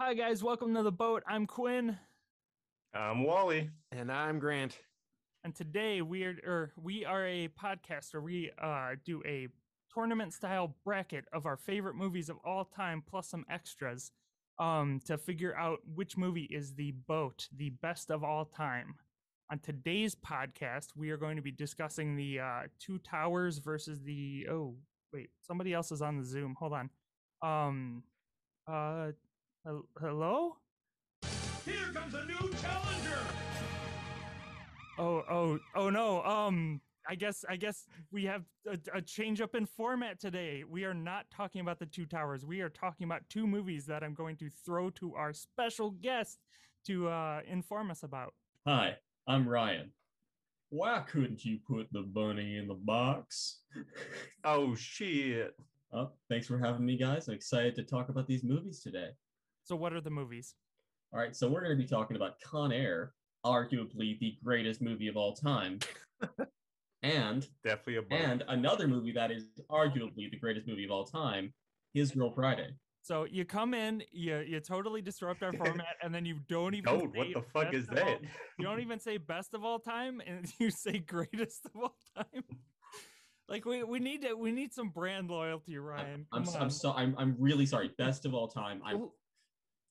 Hi guys, welcome to the boat. I'm Quinn, I'm Wally. And I'm Grant. and today we are or we are a podcast where we uh do a tournament style bracket of our favorite movies of all time plus some extras um to figure out which movie is the boat, the best of all time. On today's podcast, we are going to be discussing the uh Two Towers versus the oh wait, somebody else is on the Zoom. Hold on. Um uh hel- hello? Here comes a new challenger! Oh, oh, oh no. Um, I guess, I guess we have a, a change up in format today. We are not talking about the two towers. We are talking about two movies that I'm going to throw to our special guest to uh, inform us about. Hi, I'm Ryan. Why couldn't you put the bunny in the box? Oh shit. oh, thanks for having me, guys. I'm excited to talk about these movies today. So, what are the movies? All right, so we're going to be talking about Con Air, arguably the greatest movie of all time, and Definitely a boat. and another movie that is arguably the greatest movie of all time, His Girl Friday. So you come in, you you totally disrupt our format, and then you don't even. Gold, what the fuck is of all- that? you don't even say best of all time, and you say greatest of all time. Like we, we need to we need some brand loyalty, Ryan. I'm Come I'm so I'm I'm really sorry. Best of all time. I'm Well,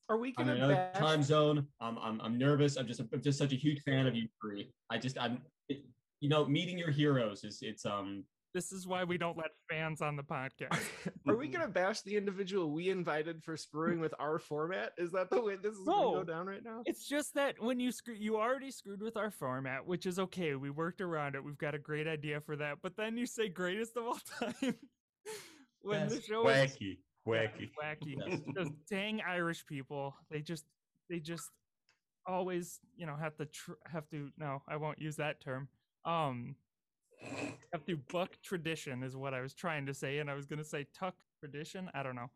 Are we I'm gonna in another bash- time zone. I'm, I'm I'm nervous. I'm just I'm just such a huge fan of you three. I just I'm it, you know meeting your heroes is it's um This is why we don't let fans on the podcast. Are we gonna bash the individual we invited for screwing with our format? Is that the way this is gonna go down right now? It's just that when you screw, you already screwed with our format, which is okay. We worked around it. We've got a great idea for that. But then you say greatest of all time when the Yes. show is Wacky. Wacky. wacky. Yes. Those dang Irish people. They just they just always you know have to tr- have to. No, I won't use that term. Um, have to buck tradition is what I was trying to say, and I was gonna say tuck tradition. I don't know.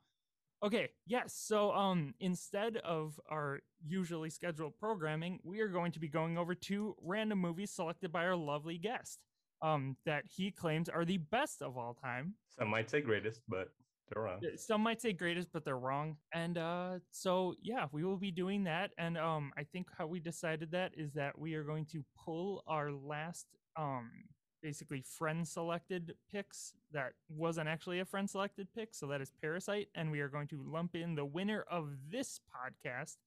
Okay, yes. So um instead of our usually scheduled programming, we are going to be going over two random movies selected by our lovely guest. Um, that he claims are the best of all time. Some might say greatest, but they're wrong. Some might say greatest, but they're wrong. And uh so yeah, we will be doing that. And um I think how we decided that is that we are going to pull our last um basically friend selected picks that wasn't actually a friend selected pick, so that is Parasite, and we are going to lump in the winner of this podcast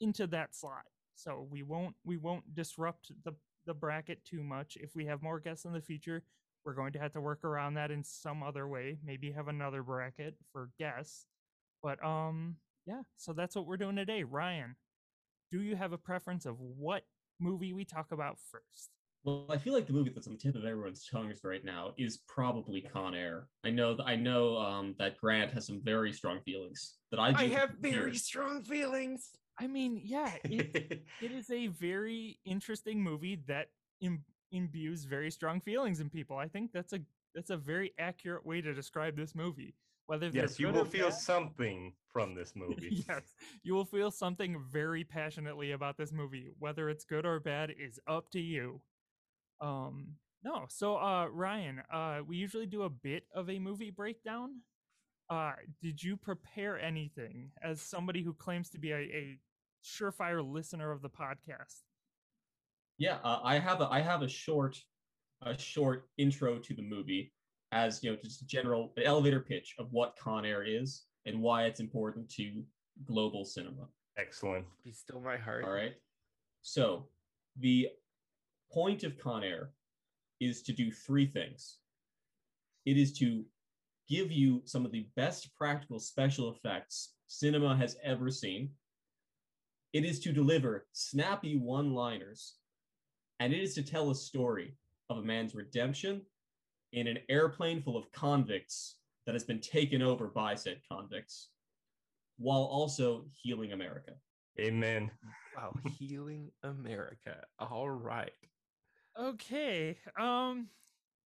into that slot. So we won't we won't disrupt the the bracket too much. If we have more guests in the future, we're going to have to work around that in some other way. Maybe have another bracket for guests. But um yeah, so that's what we're doing today. Ryan, do you have a preference of what movie we talk about first? well I feel like the movie that's on the tip of everyone's tongues right now is probably Con Air. I know th- I know um that Grant has some very strong feelings that I do I have here. very strong feelings. I mean, yeah, it, it is a very interesting movie that Im- imbues very strong feelings in people. I think that's a that's a very accurate way to describe this movie. Whether yes, you will feel bad- something from this movie. yes, you will feel something very passionately about this movie. Whether it's good or bad is up to you. Um, no. So, uh, Ryan, uh, we usually do a bit of a movie breakdown. Uh, did you prepare anything as somebody who claims to be a, a surefire listener of the podcast? Yeah, uh, I have a I have a short a short intro to the movie as you know just a general elevator pitch of what Con Air is and why it's important to global cinema. Excellent. Be still my heart. All right. So the point of Con Air is to do three things. It is to give you some of the best practical special effects cinema has ever seen. It is to deliver snappy one liners. And it is to tell a story of a man's redemption in an airplane full of convicts that has been taken over by said convicts, while also healing America. Amen. Wow, healing America. All right. Okay. Um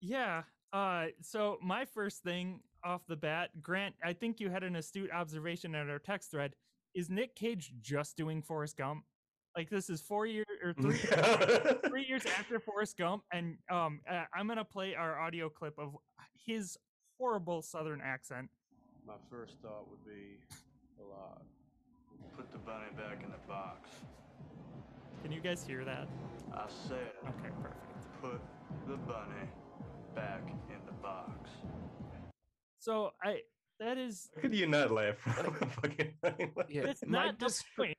yeah. Uh so my first thing off the bat, Grant, I think you had an astute observation in our text thread. Is Nick Cage just doing Forrest Gump? Like this is 4 years or 3 three years after Forrest Gump, and um, uh, I'm gonna play our audio clip of his horrible Southern accent. My first thought would be, well, uh, put the bunny back in the box. Can you guys hear that? I said, Okay, perfect. put the bunny back in the box. So I that is How could you not laugh? Fucking Yeah, that's my not the descri- point.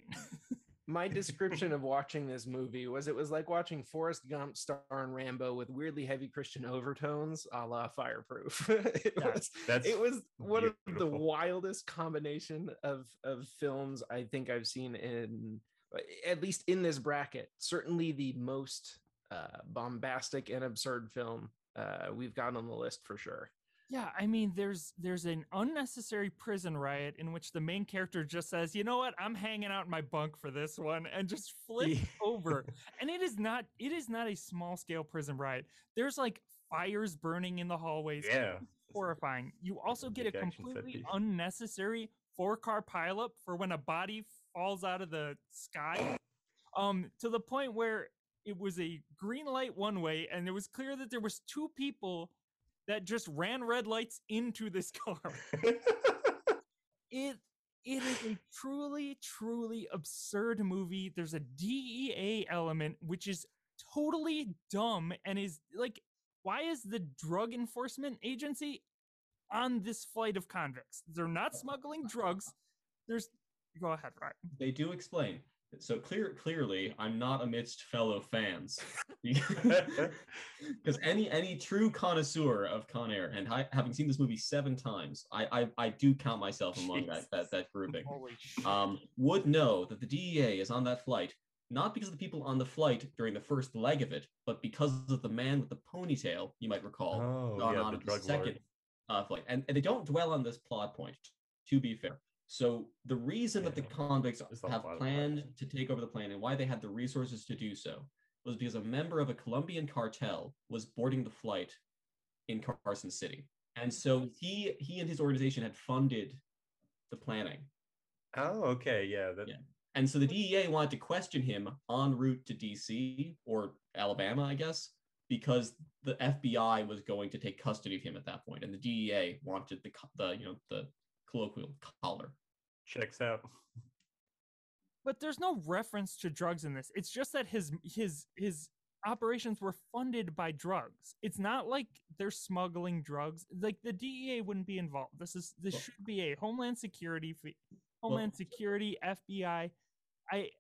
My description of watching this movie was it was like watching Forrest Gump starring Rambo with weirdly heavy Christian overtones, a la Fireproof. it Yeah, was it was one of the wildest combination of of films I think I've seen in at least in this bracket. Certainly the most uh, bombastic and absurd film uh, we've got on the list for sure. Yeah, I mean, there's there's an unnecessary prison riot in which the main character just says, "You know what? I'm hanging out in my bunk for this one," and just flips over. And it is not it is not a small scale prison riot. There's like fires burning in the hallways. yeah. horrifying. You also get a big action set completely unnecessary four car pileup for when a body falls out of the sky. Um, to the point where it was a green light one way, and it was clear that there was two people that just ran red lights into this car. It it is a truly, truly absurd movie. There's a DEA element which is totally dumb and is like, why is the drug enforcement agency on this flight of convicts? They're not smuggling drugs. There's go ahead, right? They do explain. So clear, clearly, I'm not amidst fellow fans, because any any true connoisseur of Con Air, and I, having seen this movie seven times, I I, I do count myself among that, that that grouping. Um, would know that the DEA is on that flight not because of the people on the flight during the first leg of it, but because of the man with the ponytail. You might recall Oh, gone yeah, on the the second uh, flight, and, and they don't dwell on this plot point. To be fair, so the reason that the convicts have planned to take over the plane and why they had the resources to do so was because a member of a Colombian cartel was boarding the flight in Carson City, and so he he and his organization had funded the planning. oh, okay. Yeah. That, Yeah. And so the DEA wanted to question him en route to DC or Alabama, I guess, because the FBI was going to take custody of him at that point, and the DEA wanted the the you know the colloquial collar. checks out. but there's no reference to drugs in this. It's just that his his his operations were funded by drugs. It's not like they're smuggling drugs. Like the DEA wouldn't be involved. This is this Well- should be a Homeland Security fe- Homeland Security FBI. I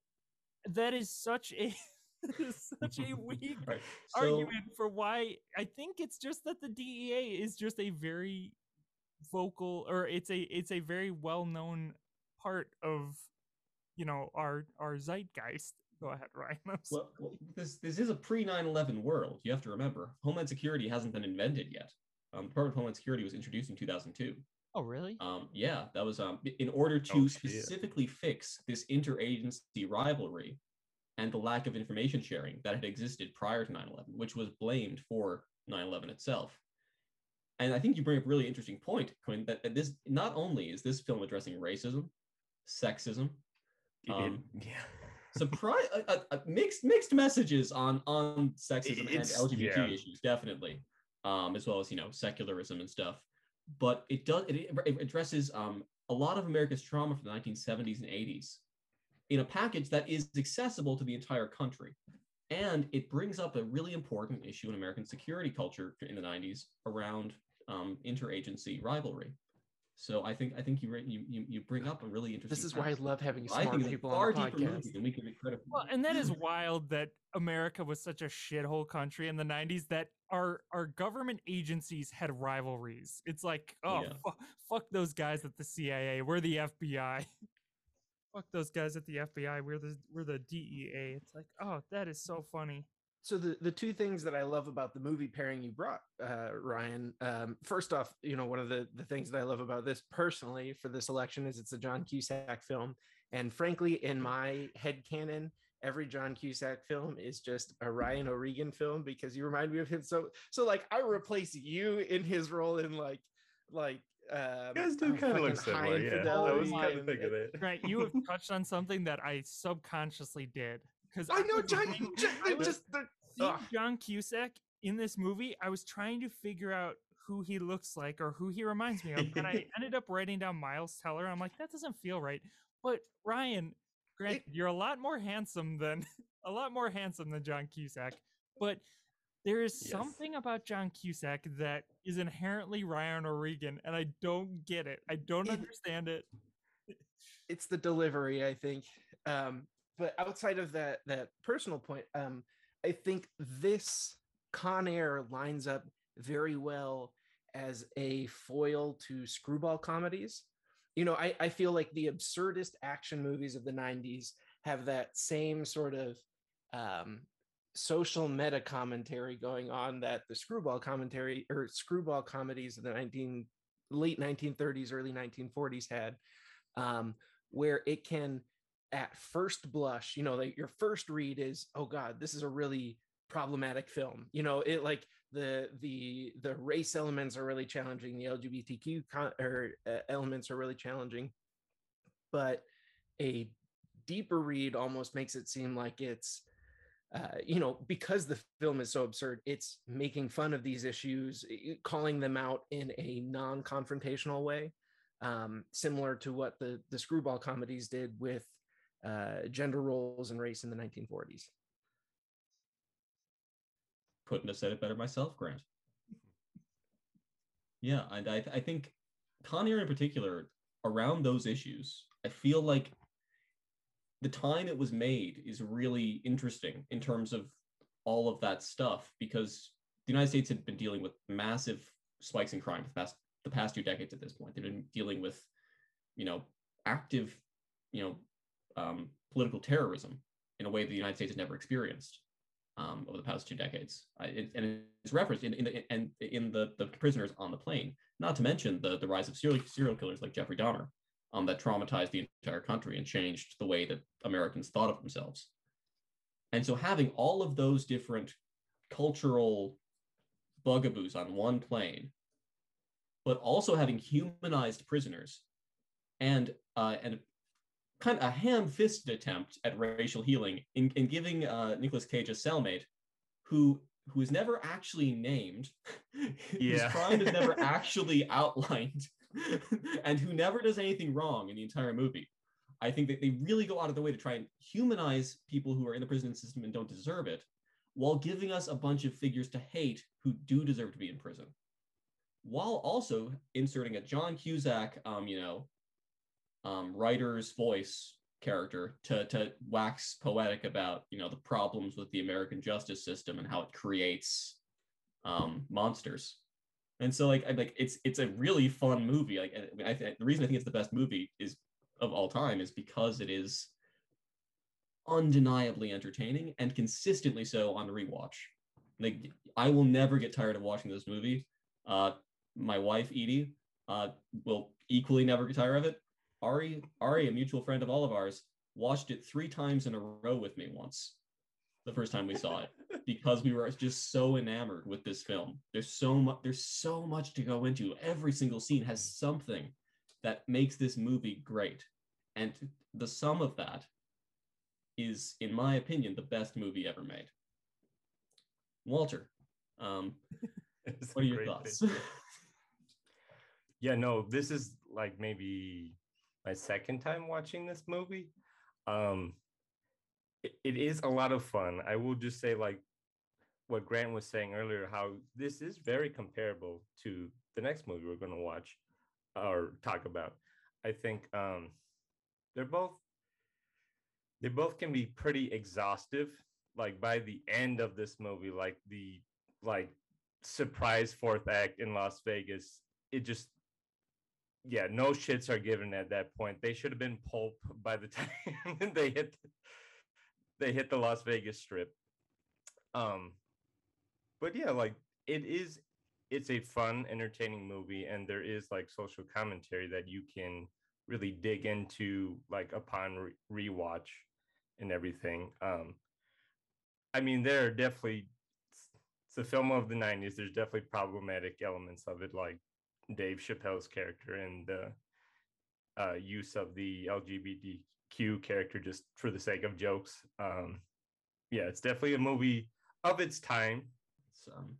that is such a that is such a weak Right. So argument for why I think it's just that the DEA is just a very vocal or it's a it's a very well known part of you know our our zeitgeist. Go ahead, Ryan. Well, well, this this is a pre 9/11 world. You have to remember, Homeland Security hasn't been invented yet. Um, Department of Homeland Security was introduced in 2002. oh really? Um, yeah, that was um, in order to Oh, specifically fix this interagency rivalry and the lack of information sharing that had existed prior to 9 11, which was blamed for 9 11 itself. And I think you bring up a really interesting point, Quinn, that, that this not only is this film addressing racism, sexism, um, yeah. surprise, uh, uh, uh, mixed mixed messages on on sexism and It's- LGBT yeah. issues, definitely, um, as well as you know secularism and stuff. But it does it, it addresses um, a lot of America's trauma from the 1970s and 80s in a package that is accessible to the entire country, and it brings up a really important issue in American security culture in the 90s around um, interagency rivalry. So I think I think you you you, you bring up a really interesting. This is why I love having I smart think people far on the deeper movie podcast. than we give it credit for. Well, and that is wild that America was such a shithole country in the 90s that our our government agencies had rivalries. It's like, oh, Yeah. fu- fuck those guys at the CIA. We're the FBI. fuck those guys at the FBI. We're the we're the DEA. It's like, oh, that is so funny. So the the two things that I love about the movie pairing you brought, uh, Ryan. Um, first off, you know, one of the the things that I love about this personally for this election is it's a John Cusack film, and frankly, in my head canon, every John Cusack film is just a Ryan O'Regan film because you remind me of him. So so like I replace you in his role in like like. Um, You guys do kind of look fucking High similar. Yeah. I was kind of thinking it. Right, you have touched on something that I subconsciously did because I know John. John I just Ugh. John Cusack in this movie, I was trying to figure out who he looks like or who he reminds me of, and I ended up writing down Miles Teller. I'm like, that doesn't feel right. But Ryan, Granted, you're a lot more handsome than a lot more handsome than John Cusack, but there is Yes. something about John Cusack that is inherently Ryan O'Regan, and I don't get it. I don't It- understand it. it's the delivery i think um but outside of that that personal point um i think this con air lines up very well as a foil to screwball comedies. You know i i feel like the absurdist action movies of the 90s have that same sort of um social meta commentary going on that the screwball commentary or screwball comedies of the 19 late 1930s early 1940s had um where it can at first blush you know like your first read is oh god this is a really problematic film. You know it like the the the race elements are really challenging the lgbtq con- or uh, elements are really challenging. But a deeper read almost makes it seem like it's uh, you know because the film is so absurd it's making fun of these issues calling them out in a non-confrontational way um, similar to what the the screwball comedies did with uh, gender roles and race in the 1940s. couldn't have said it better myself, Grant. Yeah, and I, I think Con Air in particular, around those issues, I feel like the time it was made is really interesting in terms of all of that stuff because the United States had been dealing with massive spikes in crime for the past the past two decades at this point. They've been dealing with, you know, active, you know, um, political terrorism in a way the United States has never experienced um, over the past two decades. I, it, and it's referenced in, in the and in the, the prisoners on the plane. Not to mention the the rise of serial serial killers like Jeffrey Dahmer, um, that traumatized the entire country and changed the way that Americans thought of themselves. And so having all of those different cultural bugaboos on one plane, but also having humanized prisoners, and uh, and kind of a ham-fisted attempt at racial healing in, in giving uh, Nicolas Cage a cellmate who who is never actually named, whose Yeah. crime is never actually outlined, and who never does anything wrong in the entire movie. I think that they really go out of their way to try and humanize people who are in the prison system and don't deserve it, while giving us a bunch of figures to hate who do deserve to be in prison, while also inserting a John Cusack, um, you know, um, writer's voice character to to wax poetic about you know the problems with the American justice system and how it creates um, monsters. And so like I like it's it's a really fun movie. Like I I th- the reason I think it's the best movie is of all time is because it is undeniably entertaining and consistently so on rewatch. Like I will never get tired of watching this movie. Uh, my wife Edie uh, will equally never get tired of it. Ari, Ari, a mutual friend of all of ours, watched it three times in a row with me once. The first time we saw it, because we were just so enamored with this film. There's so much. There's so much to go into. Every single scene has something that makes this movie great, and the sum of that is, in my opinion, the best movie ever made. Walter, um, what are your thoughts? yeah, no, this is like maybe my second time watching this movie. Um it, it is a lot of fun. I will just say like what Grant was saying earlier, how this is very comparable to the next movie we're gonna watch or talk about. I think um they're both they both can be pretty exhaustive. Like by the end of this movie, like the like surprise fourth act in Las Vegas, it just yeah, no shits are given at that point. They should have been pulp by the time they hit they hit the Las Vegas strip. Um but yeah, like it is it's a fun, entertaining movie and there is like social commentary that you can really dig into like upon re- rewatch and everything. Um I mean there are definitely it's a film of the 90s there's definitely problematic elements of it like dave chappelle's character and the uh, use of the lgbtq character just for the sake of jokes um, yeah it's definitely a movie of its time It's, um,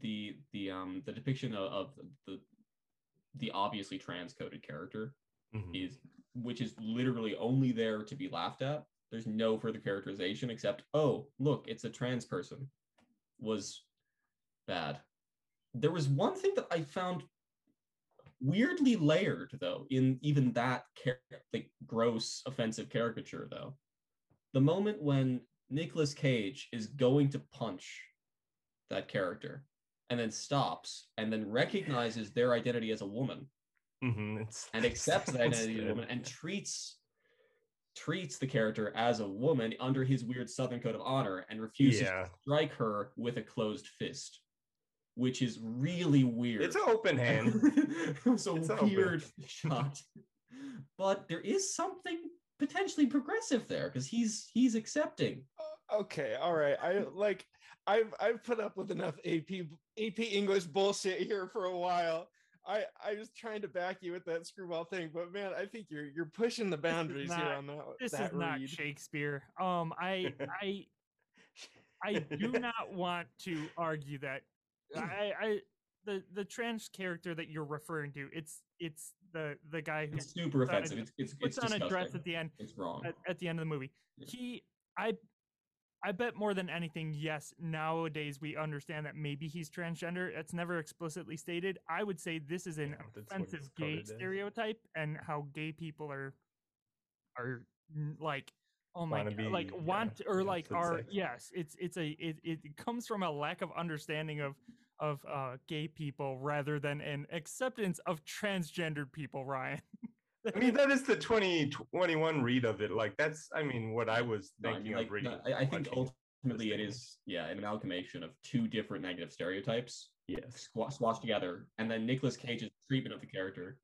the the um the depiction of, of the the obviously trans coded character Mhm. is which is literally only there to be laughed at. There's no further characterization except, oh, look, it's a trans person. Was bad. There was one thing that I found weirdly layered though in even that char- like gross offensive caricature though. The moment when Nicolas Cage is going to punch that character and then stops and then recognizes their identity as a woman Mhm, it's- and accepts that identity as a woman and treats treats the character as a woman under his weird southern code of honor and refuses Yeah. to strike her with a closed fist which is really weird It's an open hand. it was a It's open. weird shot but there is something potentially progressive there because he's he's accepting okay all right i like i've i've put up with enough ap ap english bullshit here for a while i i was trying to back you with that screwball thing but man i think you're you're pushing the boundaries here on that This that is not. Shakespeare. Um, I, I, I do not want to argue that. I, I, the the trans character that you're referring to, it's it's the the guy who it's super on a- offensive it's it's, puts it's on a dress at the end it's wrong at, at the end of the movie. Yeah. He, I, I bet more than anything, yes. Nowadays we understand that maybe he's transgender. It's never explicitly stated. I would say this is an Yeah, that's what it's offensive gay as. stereotype, and how gay people are, are like. Oh my, god, be, like yeah, want or yeah, like are sex. yes, it's it's a it, it comes from a lack of understanding of of uh gay people rather than an acceptance of transgendered people, Ryan. I mean, that is the 2021 read of it. Like, that's, I mean, what I was No, I thinking mean, like, of reading. no, I, I think ultimately it is yeah, an amalgamation of two different negative stereotypes Yes. squashed together, and then nicolas Cage's treatment of the character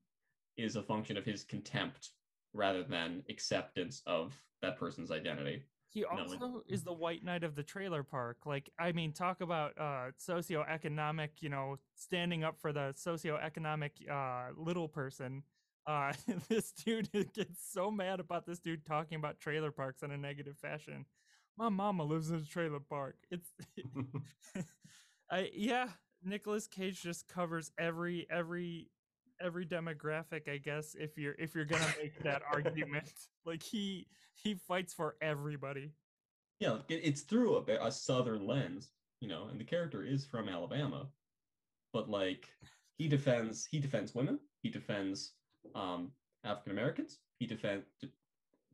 is a function of his contempt rather than acceptance of that person's identity. He No, also is the white knight of the trailer park. Like, I mean, talk about uh socioeconomic, you know, standing up for the socioeconomic uh little person. Uh this dude gets so mad about this dude talking about trailer parks in a negative fashion. My mama lives in a trailer park. It's I yeah, Nicolas Cage just covers every every every demographic, I guess, if you're if you're gonna make that argument. Like he he fights for everybody. Yeah, it's through a, a southern lens, you know, and the character is from Alabama, but like he defends he defends women, he defends um African Americans, he defend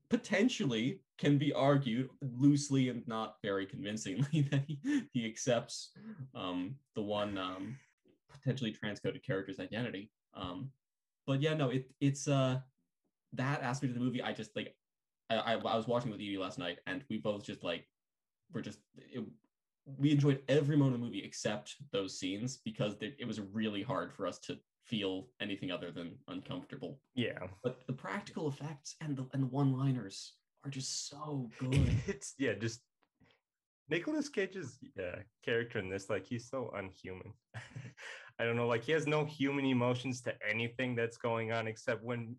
potentially can be argued loosely and not very convincingly that he, he accepts um the one um potentially transcoded character's identity. Um but yeah, no, it it's uh that aspect of the movie I just like I, I, I was watching with Edie last night, and we both just like were just it, we enjoyed every moment of the movie except those scenes because they, it was really hard for us to feel anything other than uncomfortable. yeah. But the practical effects and the and the one-liners are just so good. It's, yeah, just Nicolas Cage's yeah, character in this, like, he's so unhuman. I don't know, like, he has no human emotions to anything that's going on except when.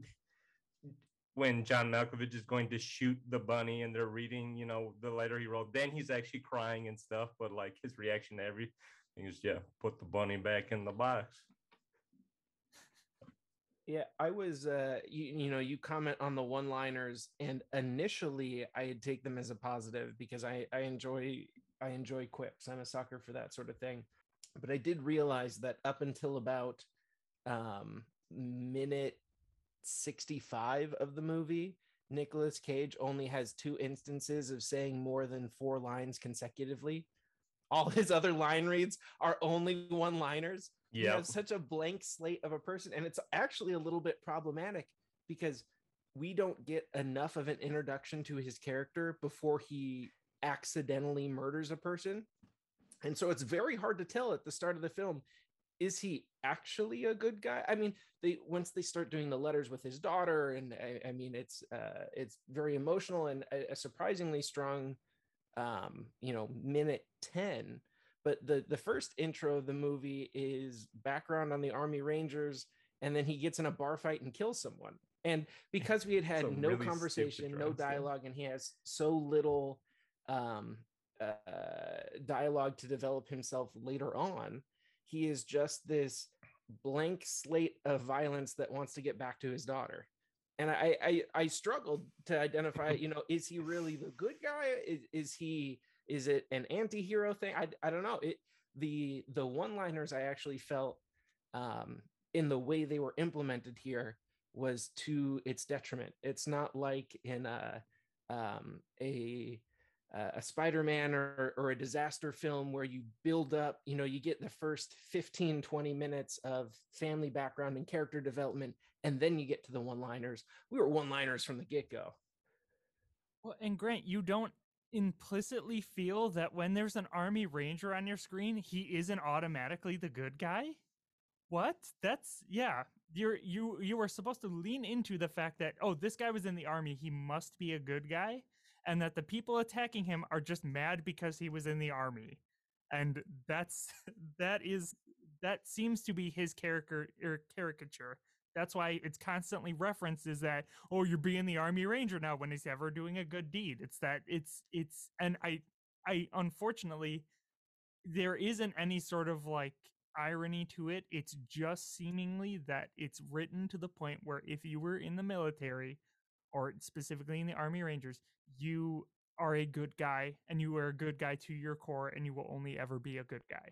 When John Malkovich is going to shoot the bunny and they're reading, you know, the letter he wrote, then he's actually crying and stuff. But like his reaction to everything is, yeah, put the bunny back in the box. Yeah, I was uh you, you know, you comment on the one-liners and initially I'd take them as a positive because I I enjoy I enjoy quips. I'm a sucker for that sort of thing. But I did realize that up until about um minute 65 of the movie, Nicolas Cage only has two instances of saying more than four lines consecutively. All his other line reads are only one-liners he Yeah. has such a blank slate of a person and it's actually a little bit problematic because we don't get enough of an introduction to his character before he accidentally murders a person and so it's very hard to tell at the start of the film is he actually a good guy? I mean they once they start doing the letters with his daughter and i, I mean it's uh it's very emotional and a, surprisingly strong um you know minute 10 but the the first intro of the movie is background on the army rangers and then he gets in a bar fight and kills someone. And because we had had no really conversation no dialogue and he has so little um uh dialogue to develop himself later on he is just this blank slate of violence that wants to get back to his daughter and I, I I struggled to identify. You know, is he really the good guy? Is, is he? Is it an anti-hero thing? I I don't know. It the the one-liners I actually felt um, in the way they were implemented here was to its detriment. It's not like in a um, a Uh, a Spider-Man or, or a disaster film where you build up, you know, you get the first 15, 20 minutes of family background and character development, and then you get to the one-liners. We were one-liners from the get-go. Well, and Grant, you don't implicitly feel that when there's an army ranger on your screen, he isn't automatically the good guy? What? That's yeah. You're you you were supposed to lean into the fact that oh, this guy was in the army, he must be a good guy, and that the people attacking him are just mad because he was in the army. And that's that is that seems to be his character or caricature. That's why it's constantly referenced is that oh you're being the army ranger now when he's ever doing a good deed. It's that it's it's and I I unfortunately there isn't any sort of like irony to it. It's just seemingly that it's written to the point where if you were in the military or specifically in the Army Rangers, you are a good guy and you are a good guy to your core and you will only ever be a good guy.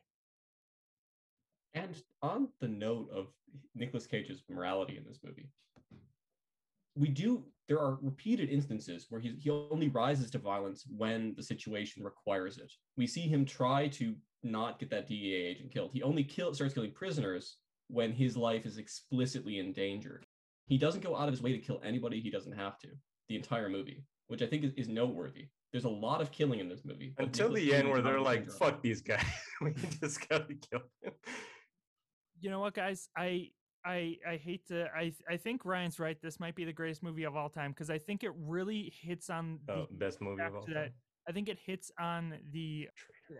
And on the note of Nicolas Cage's morality in this movie, we do there are repeated instances where he, he only rises to violence when the situation requires it. We see him try to not get that DEA agent killed. He only kill, starts killing prisoners when his life is explicitly endangered. He doesn't go out of his way to kill anybody he doesn't have to the entire movie, which I think is, is noteworthy. There's a lot of killing in this movie. Until the end, where they're like, danger. "Fuck these guys, we just gotta kill them." You know what, guys? I I I hate to I I think Ryan's right. This might be the greatest movie of all time because I think it really hits on the Oh, best movie of fact all that time. I think it hits on the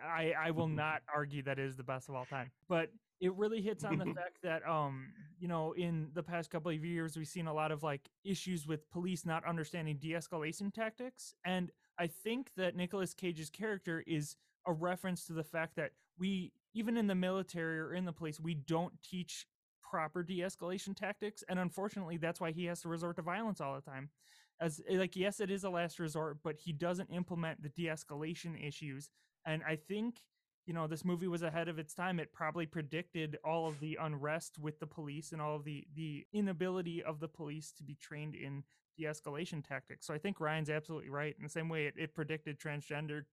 I I will not argue that it is the best of all time, but it really hits on the fact that um you know in the past couple of years we've seen a lot of like issues with police not understanding de-escalation tactics and I think that nicolas Cage's character is a reference to the fact that we even in the military or in the police we don't teach proper de-escalation tactics and unfortunately that's why he has to resort to violence all the time. As eh, like yes it is a last resort but he doesn't implement the de-escalation issues and i think you know this movie was ahead of its time it probably predicted all of the unrest with the police and all of the the inability of the police to be trained in de-escalation tactics so i think ryan's absolutely right in the same way it, it predicted transgender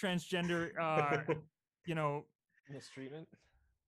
transgender uh you know Mistreatment.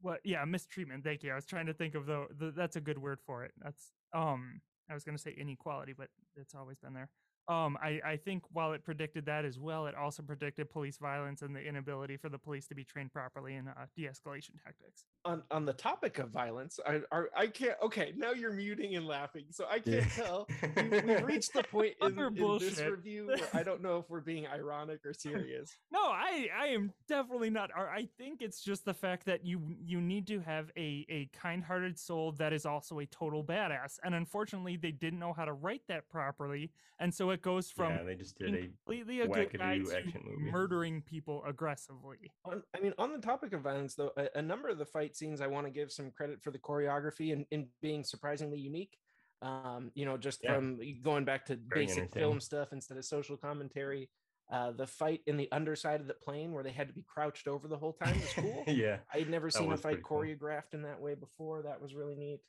what yeah mistreatment thank you i was trying to think of the, the that's a good word for it that's um i was going to say inequality but it's always been there um i i think while it predicted that as well it also predicted police violence and the inability for the police to be trained properly in uh, de-escalation tactics On on the topic of violence, I are, I can't. Okay, now you're muting and laughing, so I can't tell. We, we've reached the point in, in this review where I don't know if we're being ironic or serious. no i i am definitely not i think it's just the fact that you you need to have a a kind-hearted soul that is also a total badass and unfortunately they didn't know how to write that properly and so it goes from yeah, they just did being a completely a good guy to action movie. murdering people aggressively. I mean, on the topic of violence, though, a, a number of the fight scenes, I want to give some credit for the choreography and, and being surprisingly unique. Um, you know, just Yeah. from going back to Very basic film stuff instead of social commentary. Uh, the fight in the underside of the plane where they had to be crouched over the whole time was cool. yeah, I'd never seen a fight pretty cool. choreographed in that way before. That was really neat.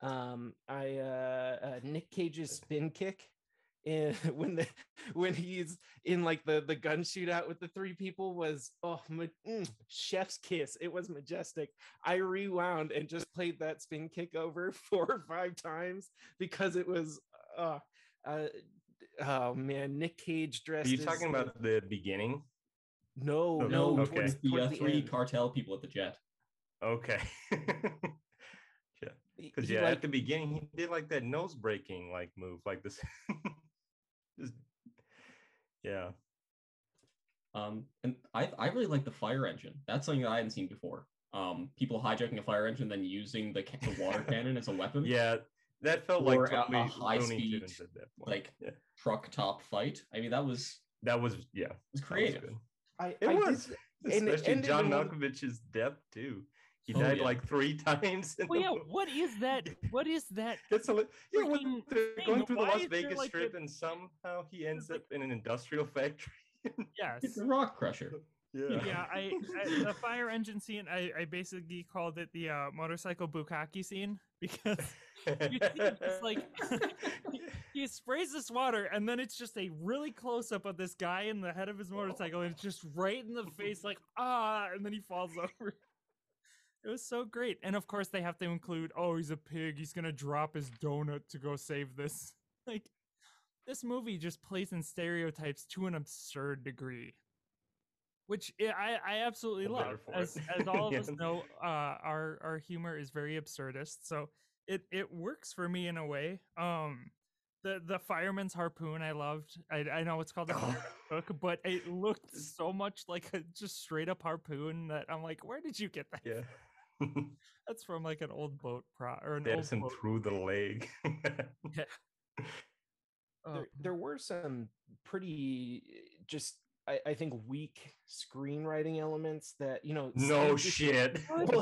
Um, I uh, uh, Nick Cage's spin kick, in, when the when he's in like the the gun shootout with the three people was oh ma- mm, chef's kiss. It was majestic. I rewound and just played that spin kick over four or five times because it was. Uh, uh, oh man, Nick Cage are you talking like- about the beginning? No, No, no, No, okay. towards, it's the towards uh, the three end. cartel people at the jet. Okay. He- Because yeah, like, at the beginning he did like that nose breaking like move, like this. Just, yeah. Um, and I I really like the fire engine. That's something that I hadn't seen before. Um, people hijacking a fire engine, then using the, the water cannon as a weapon. Yeah, that felt Or like a- a high Looney speed, that like yeah. truck top fight. I mean, that was that was yeah, was that was creative. good. I, It I did- was, and it especially John Malkovich's death too. He Oh, died yeah. like three times. Well, yeah. movie. What is that? What is that? It's a li- yeah, when they're thing. going through the Las Vegas like, Strip, a- and somehow he ends like- up in an industrial factory. Yes. It's a rock crusher. yeah. yeah, I, I the fire engine scene. I, I basically called it the uh, motorcycle bukkake scene because you see him like he, he sprays this water and then it's just a really close up of this guy in the head of his motorcycle and it's just right in the face like ah and then he falls over. It was so great. And of course they have to include oh he's a pig, he's going to drop his donut to go save this. Like this movie just plays in stereotypes to an absurd degree. Which I, I absolutely I'm love. As, as all of us know, uh, our our humor is very absurdist, so it it works for me in a way. Um, the the fireman's harpoon I loved. I I know it's called a fire hook, but it looked so much like a just straight up harpoon that I'm like, where did you get that? yeah. That's from like an old boat pro or an old boat. through the leg. uh, there, there were some pretty just I, I think weak screenwriting elements that you know no Steve Buscemi- shit. What?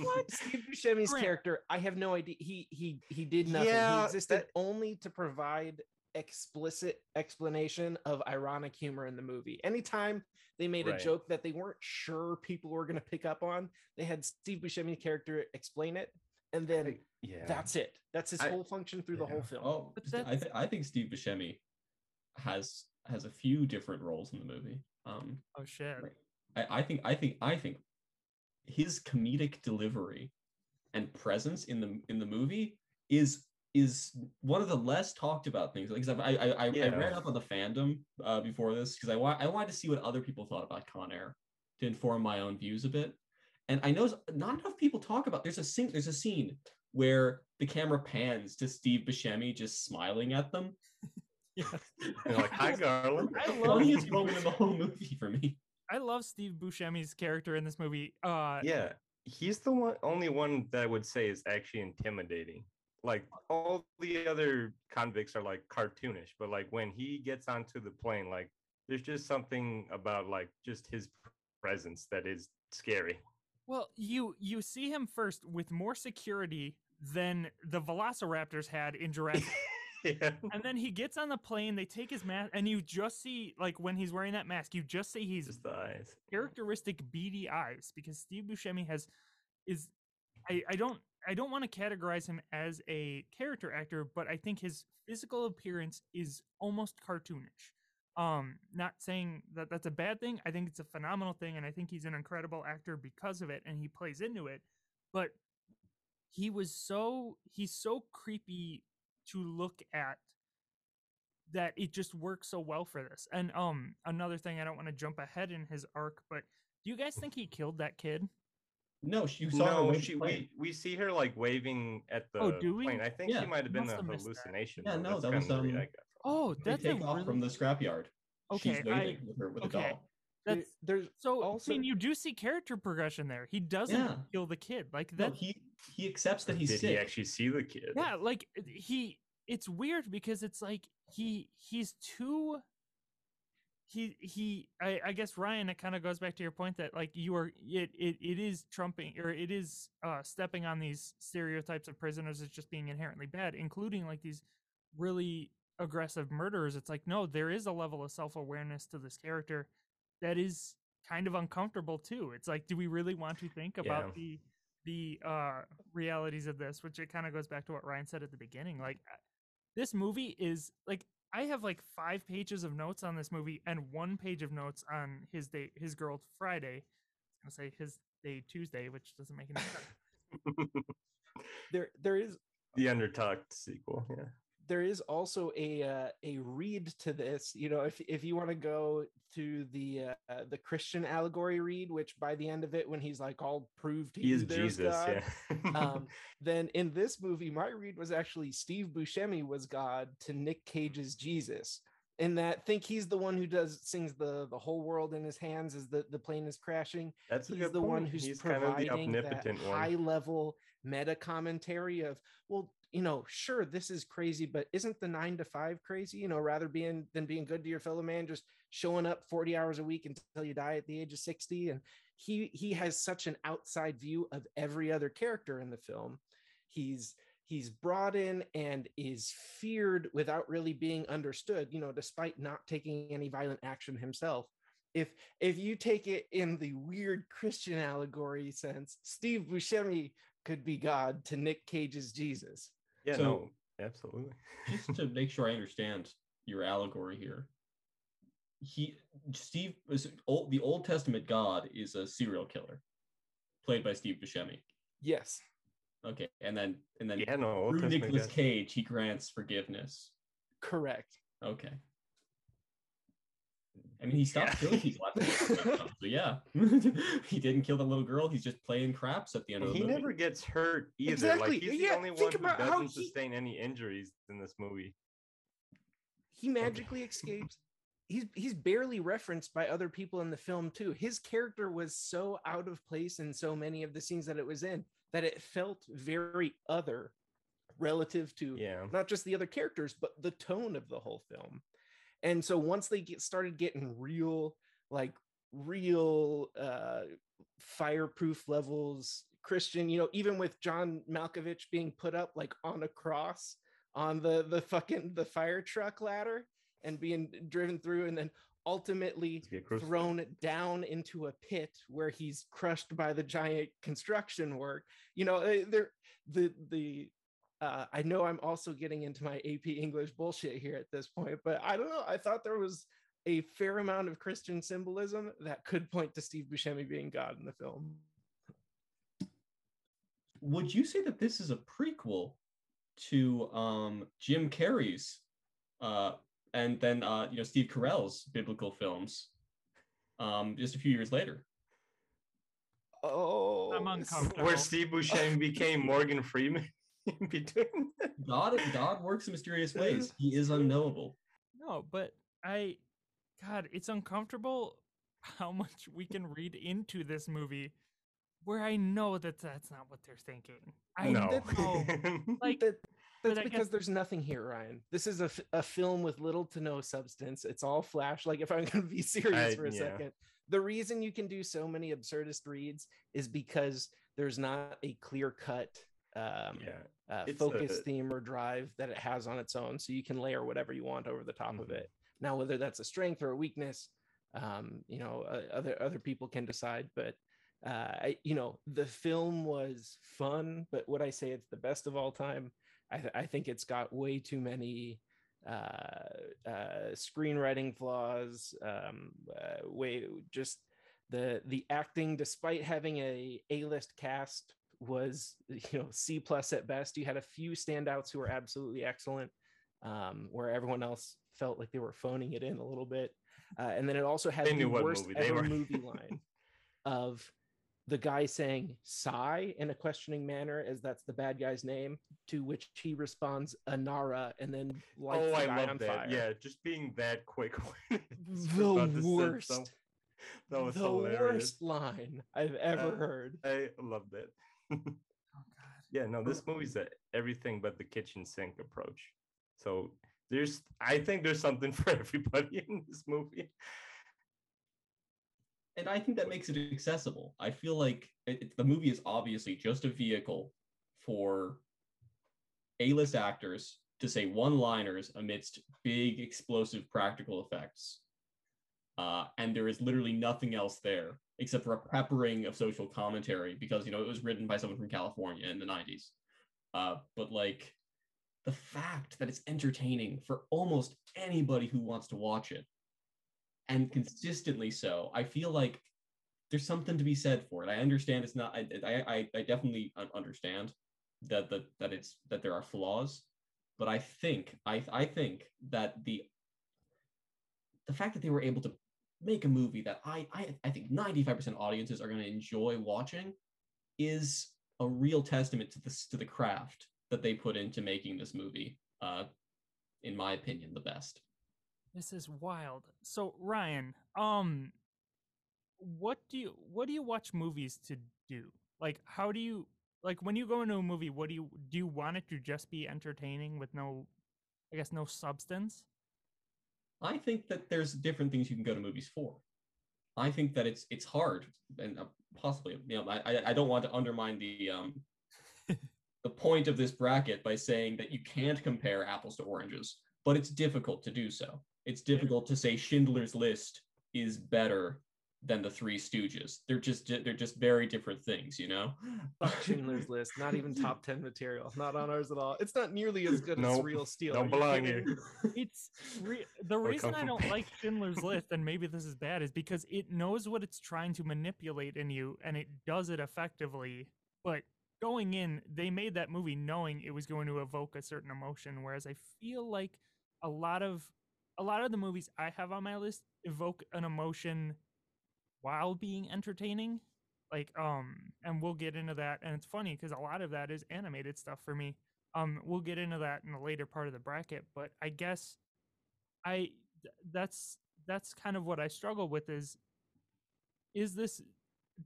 What? Steve Buscemi's Grant. character, I have no idea. He he he did nothing. Yeah, he existed that- only to provide explicit explanation of ironic humor in the movie. Anytime they made Right. a joke that they weren't sure people were going to pick up on, they had Steve Buscemi's character explain it, and then yeah. that's it. That's his I- whole function through the whole film. Oh, But I, th- I think Steve Buscemi has has a few different roles in the movie. Um, oh shit. I, I think I think I think his comedic delivery and presence in the in the movie is is one of the less talked about things. Like 'cause I I I, I Yeah. read up on the fandom uh, before this because I wa- I wanted to see what other people thought about Con Air to inform my own views a bit. And I know not enough people talk about. There's a scene. There's a scene where the camera pans to Steve Buscemi just smiling at them. Yes. And like, hi, Garland. I love Funniest Steve moment in the whole movie for me. I love Steve Buscemi's character in this movie. Uh, yeah, he's the one, only one that I would say is actually intimidating. Like all the other convicts are like cartoonish, but like when he gets onto the plane, like there's just something about like just his presence that is scary. Well, you you see him first with more security than the Velociraptors had in Jurassic. yeah. and then he gets on the plane. They take his mask, and you just see like when he's wearing that mask, you just see he's Just the eyes. characteristic beady eyes because Steve Buscemi has is I, I don't I don't want to categorize him as a character actor, but I think his physical appearance is almost cartoonish. Um, not saying that that's a bad thing. I think it's a phenomenal thing, and I think he's an incredible actor because of it, and he plays into it. But he was so he's so creepy to look at that it just works so well for this. And um another thing I don't want to jump ahead in his arc, but do you guys think he killed that kid? No, she- you saw her No, wave she we, we see her like waving at the Oh, do we? plane. I think Yeah. she might have been a have that. hallucination. Yeah, no, that was, kinda I um, got. Oh, They that's take a off really, from the scrapyard. Okay, She's I- waving with her with okay. a doll. There- that's there's so. also- I mean, you do see character progression there. He doesn't Yeah. kill the kid like No, that. he he accepts that he's Did sick. he actually see the kid? yeah, like he. It's weird because it's like he he's too. He he. I, I guess Ryan. It kind of goes back to your point that like you are it it, it is trumping or it is uh stepping on these stereotypes of prisoners as just being inherently bad, including like these really aggressive murderers. It's like no, there is a level of self awareness to this character that is kind of uncomfortable too. It's like, do we really want to think about Yeah. the the uh realities of this? Which it kind of goes back to what Ryan said at the beginning. Like uh, this movie is like I have like five pages of notes on this movie and one page of notes on his day his girl Friday. I was gonna say his day Tuesday, which doesn't make any sense. there there is the undertucked sequel. Yeah. There is also a uh, a read to this you know if if you want to go to the uh, the christian allegory read which by the end of it when he's like i'll prove to He is Jesus. God," Yeah. um, then in this movie my read was actually steve buscemi was god to nick cage's jesus in that think he's the one who does sings the the whole world in his hands as the the plane is crashing That's he's the one who's He's kind of the providing that omnipotent high level meta commentary of well you know, sure, this is crazy, but isn't the nine to five crazy? You know, rather being than being good to your fellow man, just showing up 40 hours a week until you die at the age of 60. And he he has such an outside view of every other character in the film. He's he's brought in and is feared without really being understood, you know, despite not taking any violent action himself. If if you take it in the weird Christian allegory sense, Steve Buscemi could be God to Nick Cage's Jesus. Yeah, So- no, absolutely. just to make sure I understand your allegory here. He Steve was old, the Old Testament God is a serial killer, played by Steve Buscemi. Yes. Okay, and then and then Yeah, no, Old through Testament Nicolas. Cage, he grants forgiveness. Correct. Okay. I mean, he stopped Yeah. killing people after the first one, so yeah, he didn't kill the little girl. He's just playing craps at the end of the He movie. He never gets hurt either. Exactly, Like he's yeah, the only think one who about how doesn't he- sustain any injuries in this movie. he magically escapes he's he's barely referenced by other people in the film too his character was so out of place in so many of the scenes that it was in that it felt very other relative to Yeah. not just the other characters but the tone of the whole film and so once they get started getting real like real uh fireproof levels christian you know even with john malkovich being put up like on a cross on the the fucking the fire truck ladder and being driven through and then ultimately To get crucified. thrown down into a pit where he's crushed by the giant construction work you know eh, there the the uh, I know I'm also getting into my AP English bullshit here at this point, but I don't know. I thought there was a fair amount of Christian symbolism that could point to Steve Buscemi being God in the film. Would you say that this is a prequel to um, Jim Carrey's uh, and then uh, you know Steve Carell's biblical films um, just a few years later? Oh, I'm uncomfortable. Where Steve Buscemi became Morgan Freeman in between. God, God works in mysterious ways. He is unknowable. No, but I, God, it's uncomfortable how much we can read into this movie where I know that that's not what they're thinking. I no. know. Like, that, but that's guess- because there's nothing here, Ryan. This is a, f- a film with little to no substance. It's all flash. Like, if I'm going to be serious I- for a yeah. second, the reason you can do so many absurdist reads is because there's not a clear cut um, yeah. uh, focus a- theme or drive that it has on its own. So you can layer whatever you want over the top of Mhm. it. Now, whether that's a strength or a weakness, um, you know, uh, other other people can decide. But uh, I, you know, the film was fun. But would I say it's the best of all time? I, th- I think it's got way too many uh, uh, screenwriting flaws. Um, uh, way just the the acting, despite having a A list cast, was you know C plus at best. You had a few standouts who were absolutely excellent, um, where everyone else felt like they were phoning it in a little bit. Uh, and then it also had They the worst movie ever movie line of the guy saying sigh in a questioning manner as that's the bad guy's name to which he responds anara and then lights oh, the I guy love on that. fire Yeah, just being that quick. the worst That was the hilarious. worst line i've ever Uh, heard I loved that. oh God. yeah, no, this movie's a everything but the kitchen sink approach. So there's, I think there's something for everybody in this movie. and I think that makes it accessible. I feel like it, it- the movie is obviously just a vehicle for A-list actors to say one-liners amidst big explosive practical effects. Uh, and there is literally nothing else there except for a peppering of social commentary because you know it was written by someone from California in the 90s. Uh, but like the fact that it's entertaining for almost anybody who wants to watch it and consistently so i feel like there's something to be said for it i understand it's not i i, I definitely understand that that that it's that there are flaws but i think i i think that the the fact that they were able to make a movie that i i, I think 95% audiences are going to enjoy watching is a real testament to this to the craft that they put into making this movie uh in my opinion the best This is wild. So Ryan, um, what do you what do you watch movies to do? Like, how do you like when you go into a movie, what do you do? You want it to just be entertaining with no, I guess, no substance. I think that there's different things you can go to movies for. I think that it's it's hard and uh, possibly you know I I- I don't want to undermine the um the point of this bracket by saying that you can't compare apples to oranges, but it's difficult to do so. It's difficult to say Schindler's List is better than the Three Stooges. They're just they're just very different things, you know. Fuck Schindler's List, not even top ten material, not on ours at all. It's not nearly as good as Real Steel. don't Are you belong here. It's re- the reason I don't like Schindler's List, and maybe this is bad, is because it knows what it's trying to manipulate in you, and it does it effectively. But going in, they made that movie knowing it was going to evoke a certain emotion. Whereas I feel like a lot of a lot of the movies I have on my list evoke an emotion while being entertaining. Like um, and we'll get into that. And it's funny because a lot of that is animated stuff for me. Um, we'll get into that in the later part of the bracket, but I guess I th- that's that's kind of what I struggle with is is this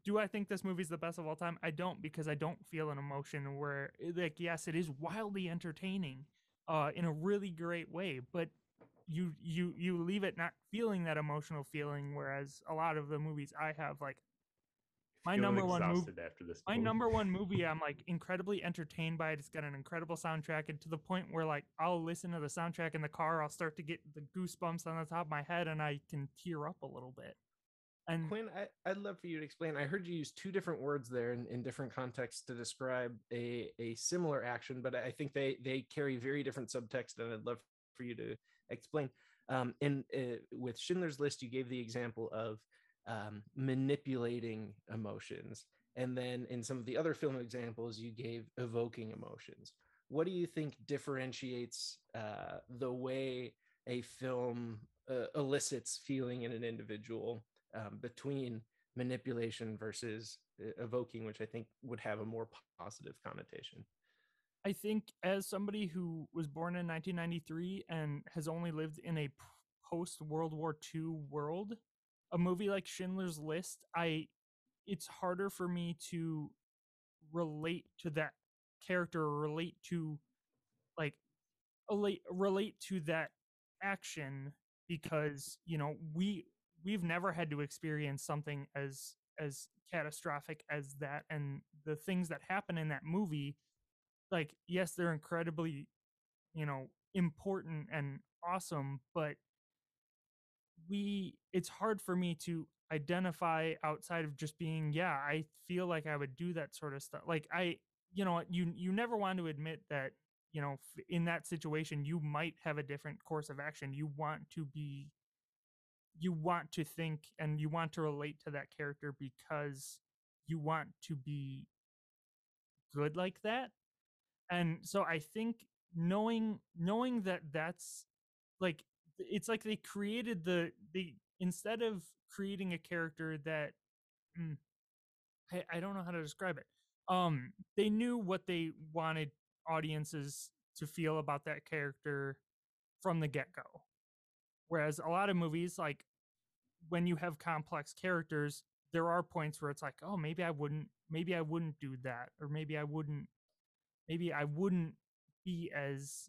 do I think this movie's the best of all time? I don't because I don't feel an emotion where eh, like yes, it is wildly entertaining uh in a really great way, but you you you leave it not feeling that emotional feeling whereas a lot of the movies I have like my number one movie after this. my movie. number one movie i'm like incredibly entertained by it it's got an incredible soundtrack and to the point where like i'll listen to the soundtrack in the car i'll start to get the goosebumps on the top of my head and i can tear up a little bit and Quinn, I, I'd love for you to explain. I heard you use two different words there in, in different contexts to describe a, a similar action, but I think they they carry very different subtext, and I'd love for you to explain. Um, and uh, with Schindler's List, you gave the example of um, manipulating emotions, and then in some of the other film examples, you gave evoking emotions. What do you think differentiates uh, the way a film uh, elicits feeling in an individual um, between manipulation versus uh, evoking, which I think would have a more positive connotation. I think as somebody who was born in 1993 and has only lived in a post World War II world, a movie like Schindler's List, I it's harder for me to relate to that character relate to like relate relate to that action because you know we we've never had to experience something as as catastrophic as that. And the things that happen in that movie like yes they're incredibly you know important and awesome but we it's hard for me to identify outside of just being yeah i feel like i would do that sort of stuff. Like i you know you you never want to admit that you know in that situation you might have a different course of action. You want to be you want to think and you want to relate to that character because you want to be good like that and so i think knowing knowing that that's like it's like they created the the instead of creating a character that mm, I, I don't know how to describe it um they knew what they wanted audiences to feel about that character from the get-go. Whereas a lot of movies like when you have complex characters there are points where it's like oh maybe i wouldn't maybe i wouldn't do that or maybe i wouldn't maybe i wouldn't be as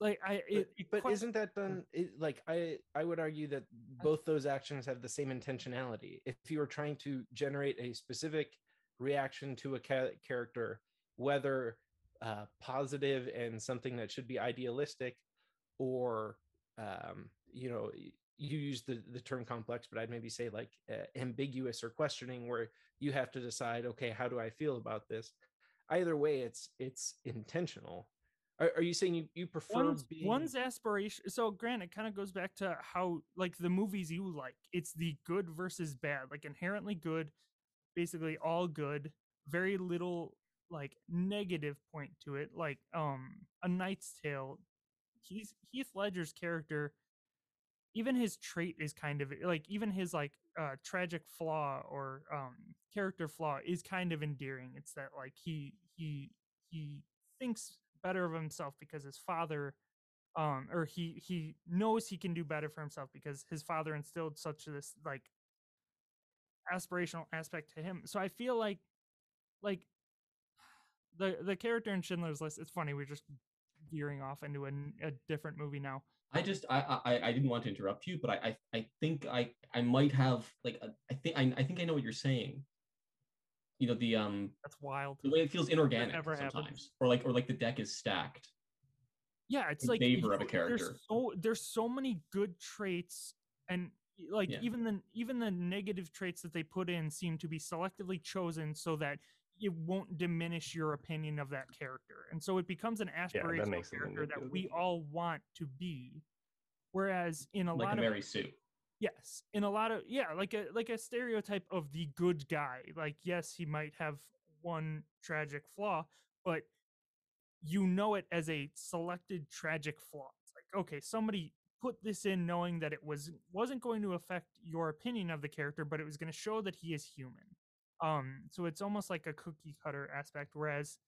like i it but quite- isn't that done? It, like I, I would argue that both those actions have the same intentionality. If you are trying to generate a specific reaction to a ca- character, whether uh, positive and something that should be idealistic, or um, you know, you use the the term complex, but I'd maybe say like uh, ambiguous or questioning, where you have to decide, okay, how do I feel about this? Either way, it's it's intentional. Are, are you saying you, you prefer one's, being one's aspiration so grant it kind of goes back to how like the movies you like it's the good versus bad like inherently good basically all good very little like negative point to it like um a knight's tale he's heath ledger's character even his trait is kind of like even his like uh tragic flaw or um character flaw is kind of endearing it's that like he he he thinks better of himself because his father um or he he knows he can do better for himself because his father instilled such this like aspirational aspect to him so i feel like like the the character in Schindler's List. It's funny we're just veering off into a different movie now. I just I, I I didn't want to interrupt you, but I I, I think I I might have like a, I think I, I think I know what you're saying. You know the um That's wild. the way it feels inorganic sometimes, happened. or like or like the deck is stacked. Yeah, it's in like favor of a character. There's so there's so many good traits, and like Yeah. even the even the negative traits that they put in seem to be selectively chosen so that it won't diminish your opinion of that character, and so it becomes an aspirational makes character that we mm-hmm. all want to be. Whereas in a like lot a of Mary Sue. Yes, in a lot of yeah, like a like a stereotype of the good guy. Like yes, he might have one tragic flaw, but you know it as a selected tragic flaw. It's like okay, somebody put this in knowing that it was wasn't going to affect your opinion of the character, but it was going to show that he is human. Um, so it's almost like a cookie cutter aspect. Whereas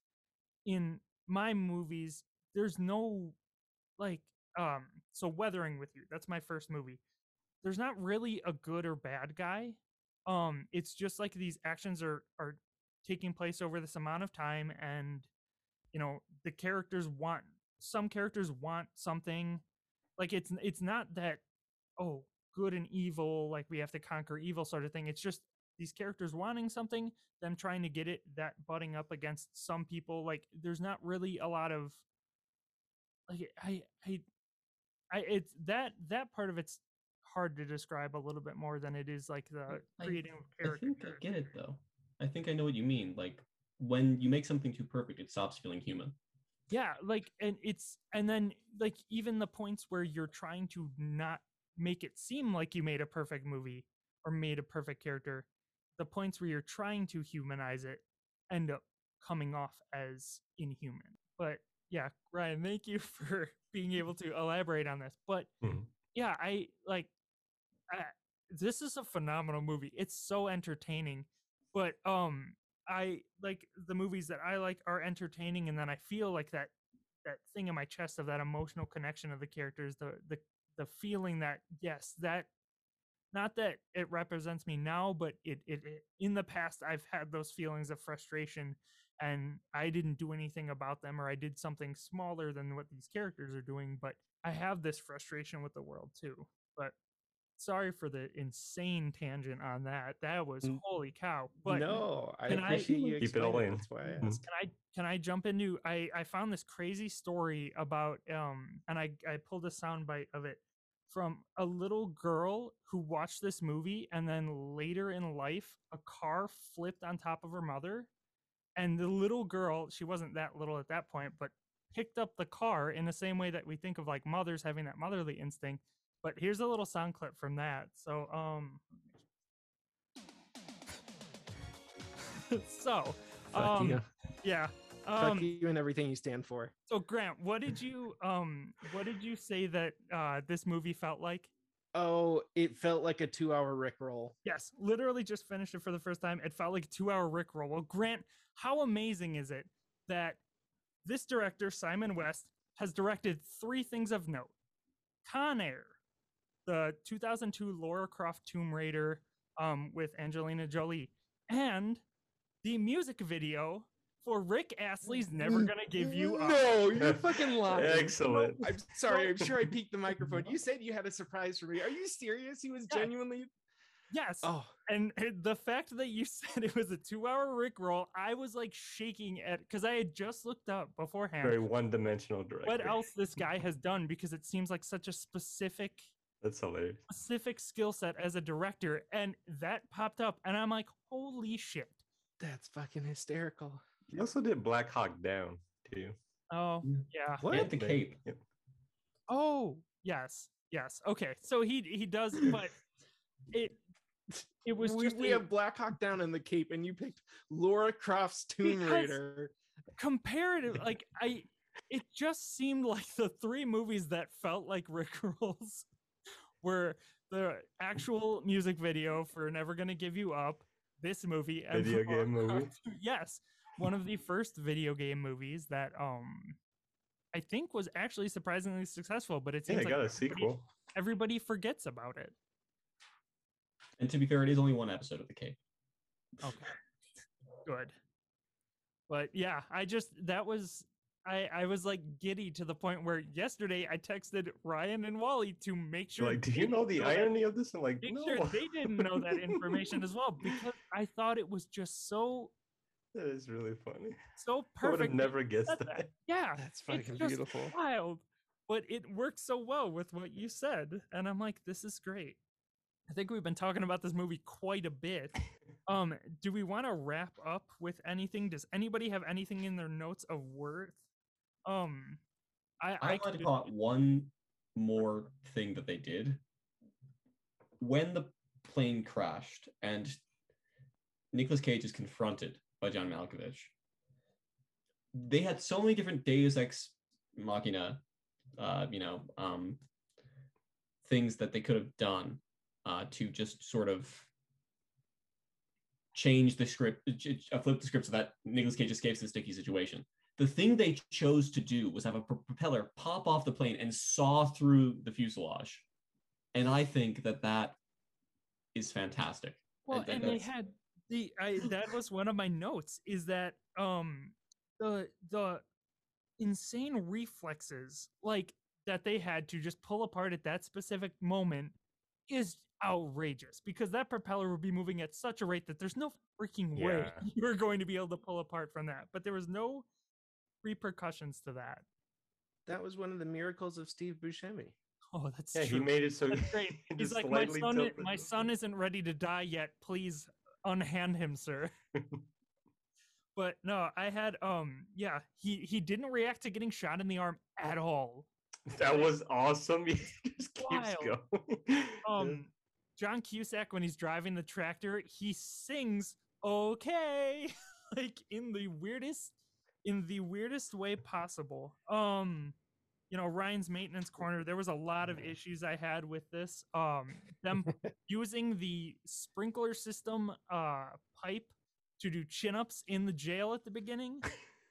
in my movies, there's no like um. So Weathering with You, that's my first movie there's not really a good or bad guy. Um, it's just like these actions are are taking place over this amount of time, and you know the characters want some characters want something. Like it's it's not that oh good and evil like we have to conquer evil sort of thing. It's just these characters wanting something, them trying to get it, that butting up against some people. Like there's not really a lot of like I I I it's that that part of it's hard to describe a little bit more than it is like the I- creating of I character. think I get it though. I think I know what you mean. Like when you make something too perfect, it stops feeling human. Yeah, like and it's and then like even the points where you're trying to not make it seem like you made a perfect movie or made a perfect character, the points where you're trying to humanize it end up coming off as inhuman. But yeah, Ryan, thank you for being able to elaborate on this. But Mhm. yeah, I like I, this is a phenomenal movie. It's so entertaining. But um I like the movies that I like are entertaining and then I feel like that that thing in my chest of that emotional connection of the characters, the the the feeling that yes, that not that it represents me now, but it, it, it in the past I've had those feelings of frustration and I didn't do anything about them or I did something smaller than what these characters are doing, but I have this frustration with the world too. But sorry for the insane tangent on that. That was N- holy cow. But no, I can I- appreciate you. Keep it all in. That's why I Mhm. asked. can I can I jump into I I found this crazy story about um and I I pulled a soundbite of it from a little girl who watched this movie and then later in life a car flipped on top of her mother and the little girl she wasn't that little at that point but picked up the car in the same way that we think of like mothers having that motherly instinct but here's a little sound clip from that so um so um you. Yeah Fuck um you and everything you stand for. so Grant, what did you um what did you say that uh this movie felt like? Oh, it felt like a two-hour Rickroll. Yes, literally just finished it for the first time. It felt like a 2-hour Rickroll. Well, Grant, how amazing is it that this director Simon West has directed three things of note. Con Air, the 2002 Laura Croft Tomb Raider um with Angelina Jolie, and the music video for Rick Astley's Never mm. Gonna Give You Up. No, you're fucking lying. Excellent. I'm sorry. I'm sure I peaked the microphone. You said you had a surprise for me. Are you serious? He was Yeah. genuinely. Yes. Oh, And the fact that you said it was a two-hour Rickroll, I was like shaking at because I had just looked up beforehand Very one-dimensional director. what else this guy has done because it seems like such a specific That's hilarious. specific skill set as a director, and that popped up, and I'm like, holy shit! that's fucking hysterical. He also did Black Hawk Down too. Oh Yeah. yeah. What? And the cape. Yep. Oh yes, yes. Okay, so he he does, but it it was we, just we a- have Black Hawk Down in the Cape, and you picked Laura Croft's Tomb Because- Raider. comparative like i it just seemed like the three movies that felt like rickrolls were the actual music video for never gonna give you up this movie and Video Laura game movie? Yes one of the first video game movies that um i think was actually surprisingly successful but it Yeah, seems I like got a everybody- sequel. everybody forgets about it And to be fair, it is only one episode of the cape. okay good But yeah, I just that was I I was like giddy to the point where yesterday I texted Ryan and Wally to make sure. like, do you know the that- irony of this? I'm like, Make no. sure they didn't know that information as well because I thought it was just so that is really funny. so perfect. I would have never guessed that. that. Yeah, That's it's fucking just beautiful. wild, but it works so well with what you said, and I'm like, this is great. I think we've been talking about this movie quite a bit. Um, do we want to wrap up with anything? Does anybody have anything in their notes of worth? Um, I I I could- call one more thing that they did. When the plane crashed and Nicolas Cage is confronted by John Malkovich, they had so many different Deus Ex Machina, uh, you know, um, things that they could have done uh, to just sort of change the script, ch- uh, flip the script so that Nicolas Cage escapes the sticky situation. The thing they chose to do was have a propeller pop off the plane and saw through the fuselage. And i think that that is fantastic. Well, and and they had the I that was one of my notes is that um the the insane reflexes like that they had to just pull apart at that specific moment is outrageous because that propeller would be moving at such a rate that there's no freaking way you're going to be able to pull apart from that. But there was no repercussions to that. That was one of the miracles of Steve Buscemi. Oh, that's Yeah, true. he made it so That's great. He's like, my son, i- my son isn't ready to die yet. Please unhand him, sir. but no, I had um, yeah, he he didn't react to getting shot in the arm at all. That was awesome. He just keeps Wild. going. Um, John Cusack when he's driving the tractor, he sings "Okay," like in the weirdest, in the weirdest way possible. Um, you know, Ryan's maintenance corner. There was a lot of issues I had with this. Um, them using the sprinkler system uh pipe to do chin ups in the jail at the beginning.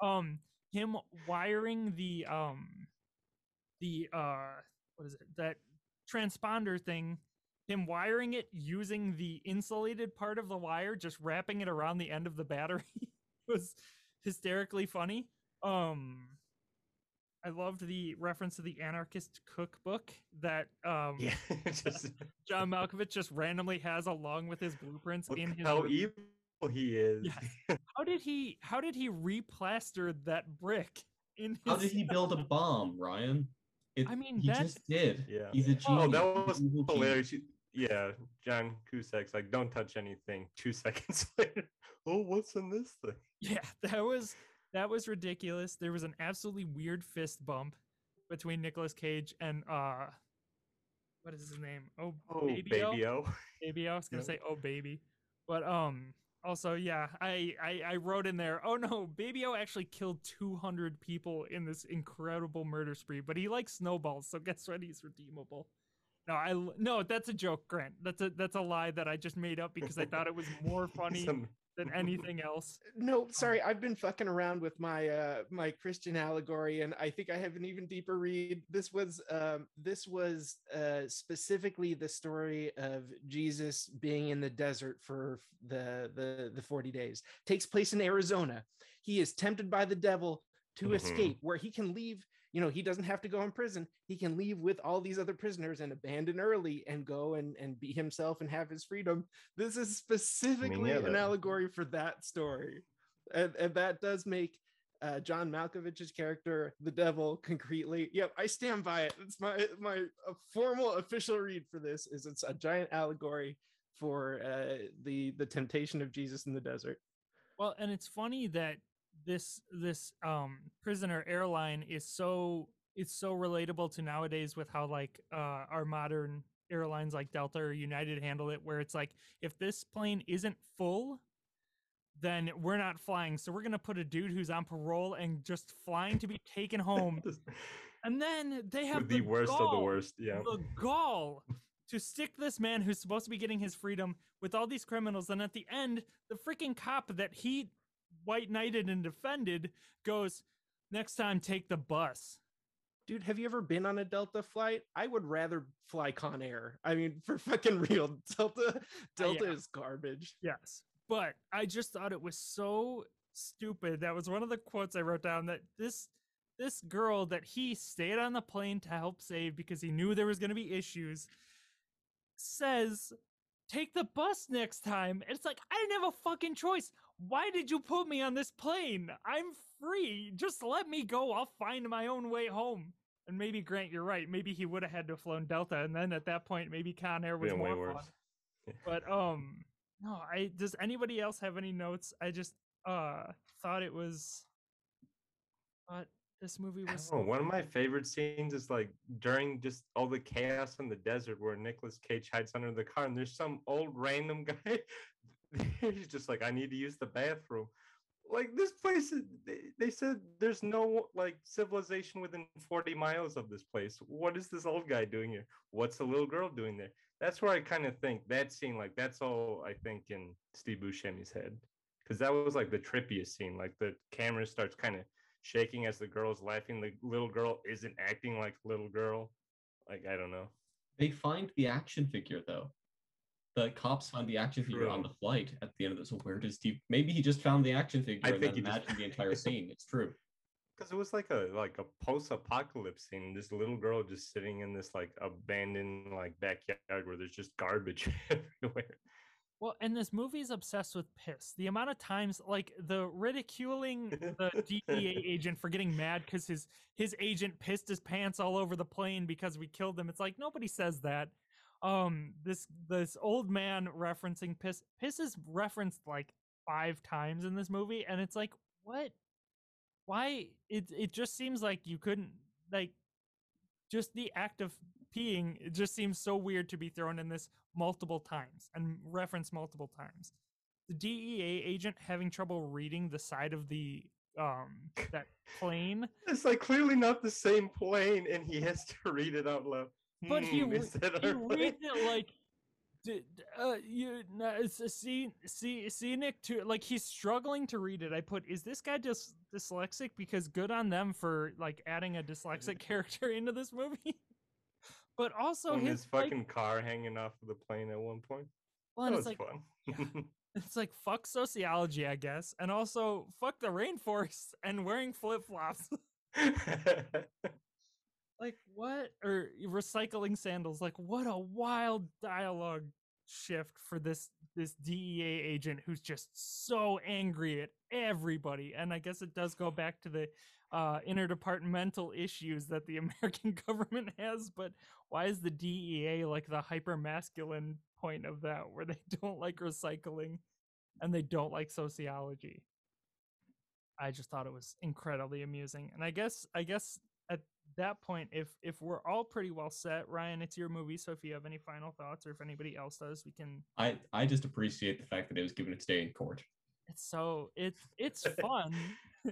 Um, him wiring the um the uh what is it that transponder thing him wiring it using the insulated part of the wire just wrapping it around the end of the battery was hysterically funny um i loved the reference to the anarchist cookbook that um yeah, just john malkovich just randomly has along with his blueprints look in his how room. evil he is. Yes. how did he how did he replaster that brick in his how did he build a bomb ryan it, I mean, he that's- just did Yeah. he's a genius Oh, that was hilarious. Yeah, John Cusack's like, don't touch anything. Two seconds later, oh, what's in this thing? Yeah, that was that was ridiculous. There was an absolutely weird fist bump between Nicolas Cage and uh what is his name? Oh, Oh, baby, baby O. O. baby. I was gonna Yep. say oh baby, but um also yeah, I, I I wrote in there. Oh no, baby O actually killed two hundred people in this incredible murder spree, but he likes snowballs, so guess what? He's redeemable. No, I no, that's a joke, Grant. That's a that's a lie that I just made up because I thought it was more funny Some- than anything else. No, sorry, I've been fucking around with my uh my Christian allegory, and I think I have an even deeper read. This was um this was uh specifically the story of Jesus being in the desert for the the the 40 days. Takes place in Arizona. He is tempted by the devil to Mhm. escape, where he can leave. You know, he doesn't have to go in prison. He can leave with all these other prisoners and abandon early and go and, and be himself and have his freedom. This is specifically yeah, an that- allegory for that story. And, and that does make uh, John Malkovich's character the devil concretely. Yep, I stand by it. It's my my uh, formal official read for this is it's a giant allegory for uh, the the temptation of Jesus in the desert. Well, and it's funny that this this um prisoner airline is so it's so relatable to nowadays with how like uh our modern airlines like Delta or United handle it where it's like if this plane isn't full then we're not flying so we're going to put a dude who's on parole and just flying to be taken home and then they have with the worst of the worst. Yeah. the gall to stick this man who's supposed to be getting his freedom with all these criminals and at the end the freaking cop that he white knighted and defended goes next time take the bus Dude, have you ever been on a Delta flight? I would rather fly Con Air. I mean, for fucking real, Delta Delta yeah. is garbage. yes but i just thought it was so stupid. That was one of the quotes I wrote down that this this girl that he stayed on the plane to help save because he knew there was going to be issues says take the bus next time. And it's like I didn't have a fucking choice. Why did you put me on this plane? I'm free. Just let me go. I'll find my own way home. And maybe Grant, you're right. Maybe he would have had to have flown Delta, and then at that point, maybe Con Air was way more worse. fun. But um, no. I does anybody else have any notes? I just uh thought it was. But this movie was know, so one of my favorite scenes is like during just all the chaos in the desert where Nicolas Cage hides under the car and there's some old random guy. He's just like, I need to use the bathroom. Like this place, they, they said there's no like civilization within 40 miles of this place. What is this old guy doing here? What's the little girl doing there? That's where I kind of think that scene, like that's all I think in Steve Buscemi's head. Because that was like the trippiest scene. Like the camera starts kind of shaking as the girl's laughing. The little girl isn't acting like little girl. Like I don't know. They find the action figure though. The cops find the action figure on the flight at the end of this. So where does Steve? Maybe he just found the action figure I and think then he just- imagined the entire scene. It's true. Because it was like a like a post-apocalypse scene. This little girl just sitting in this like abandoned like backyard where there's just garbage everywhere. Well, and this movie is obsessed with piss. The amount of times, like the ridiculing the DEA agent for getting mad because his his agent pissed his pants all over the plane because we killed him. It's like nobody says that. Um, this this old man referencing piss. Piss is referenced like five times in this movie, and it's like what? Why? It it just seems like you couldn't like just the act of peeing it just seems so weird to be thrown in this multiple times and referenced multiple times the dea agent having trouble reading the side of the um that plane It's like clearly not the same plane, and he has to read it out loud. But he, Hmm, re- is that he reads it like uh, you no, it's a scene, see, scenic to like he's struggling to read it. I put, is this guy just dyslexic? Because good on them for like adding a dyslexic character into this movie. but also his his like, fucking car hanging off of the plane at one point. well, That was like fun. It's like fuck sociology, I guess, and also fuck the rainforest and wearing flip flops. like what? Or recycling sandals. Like what a wild dialogue shift for this this DEA agent who's just so angry at everybody. And I guess it does go back to the uh, interdepartmental issues that the American government has. But why is the DEA like the hyper masculine point of that, where they don't like recycling and they don't like sociology? I just thought it was incredibly amusing, and I guess I guess that point, if if we're all pretty well set, Ryan, it's your movie. So if you have any final thoughts, or if anybody else does, we can. I I just appreciate the fact that it was given its day in court. It's so it's it's fun.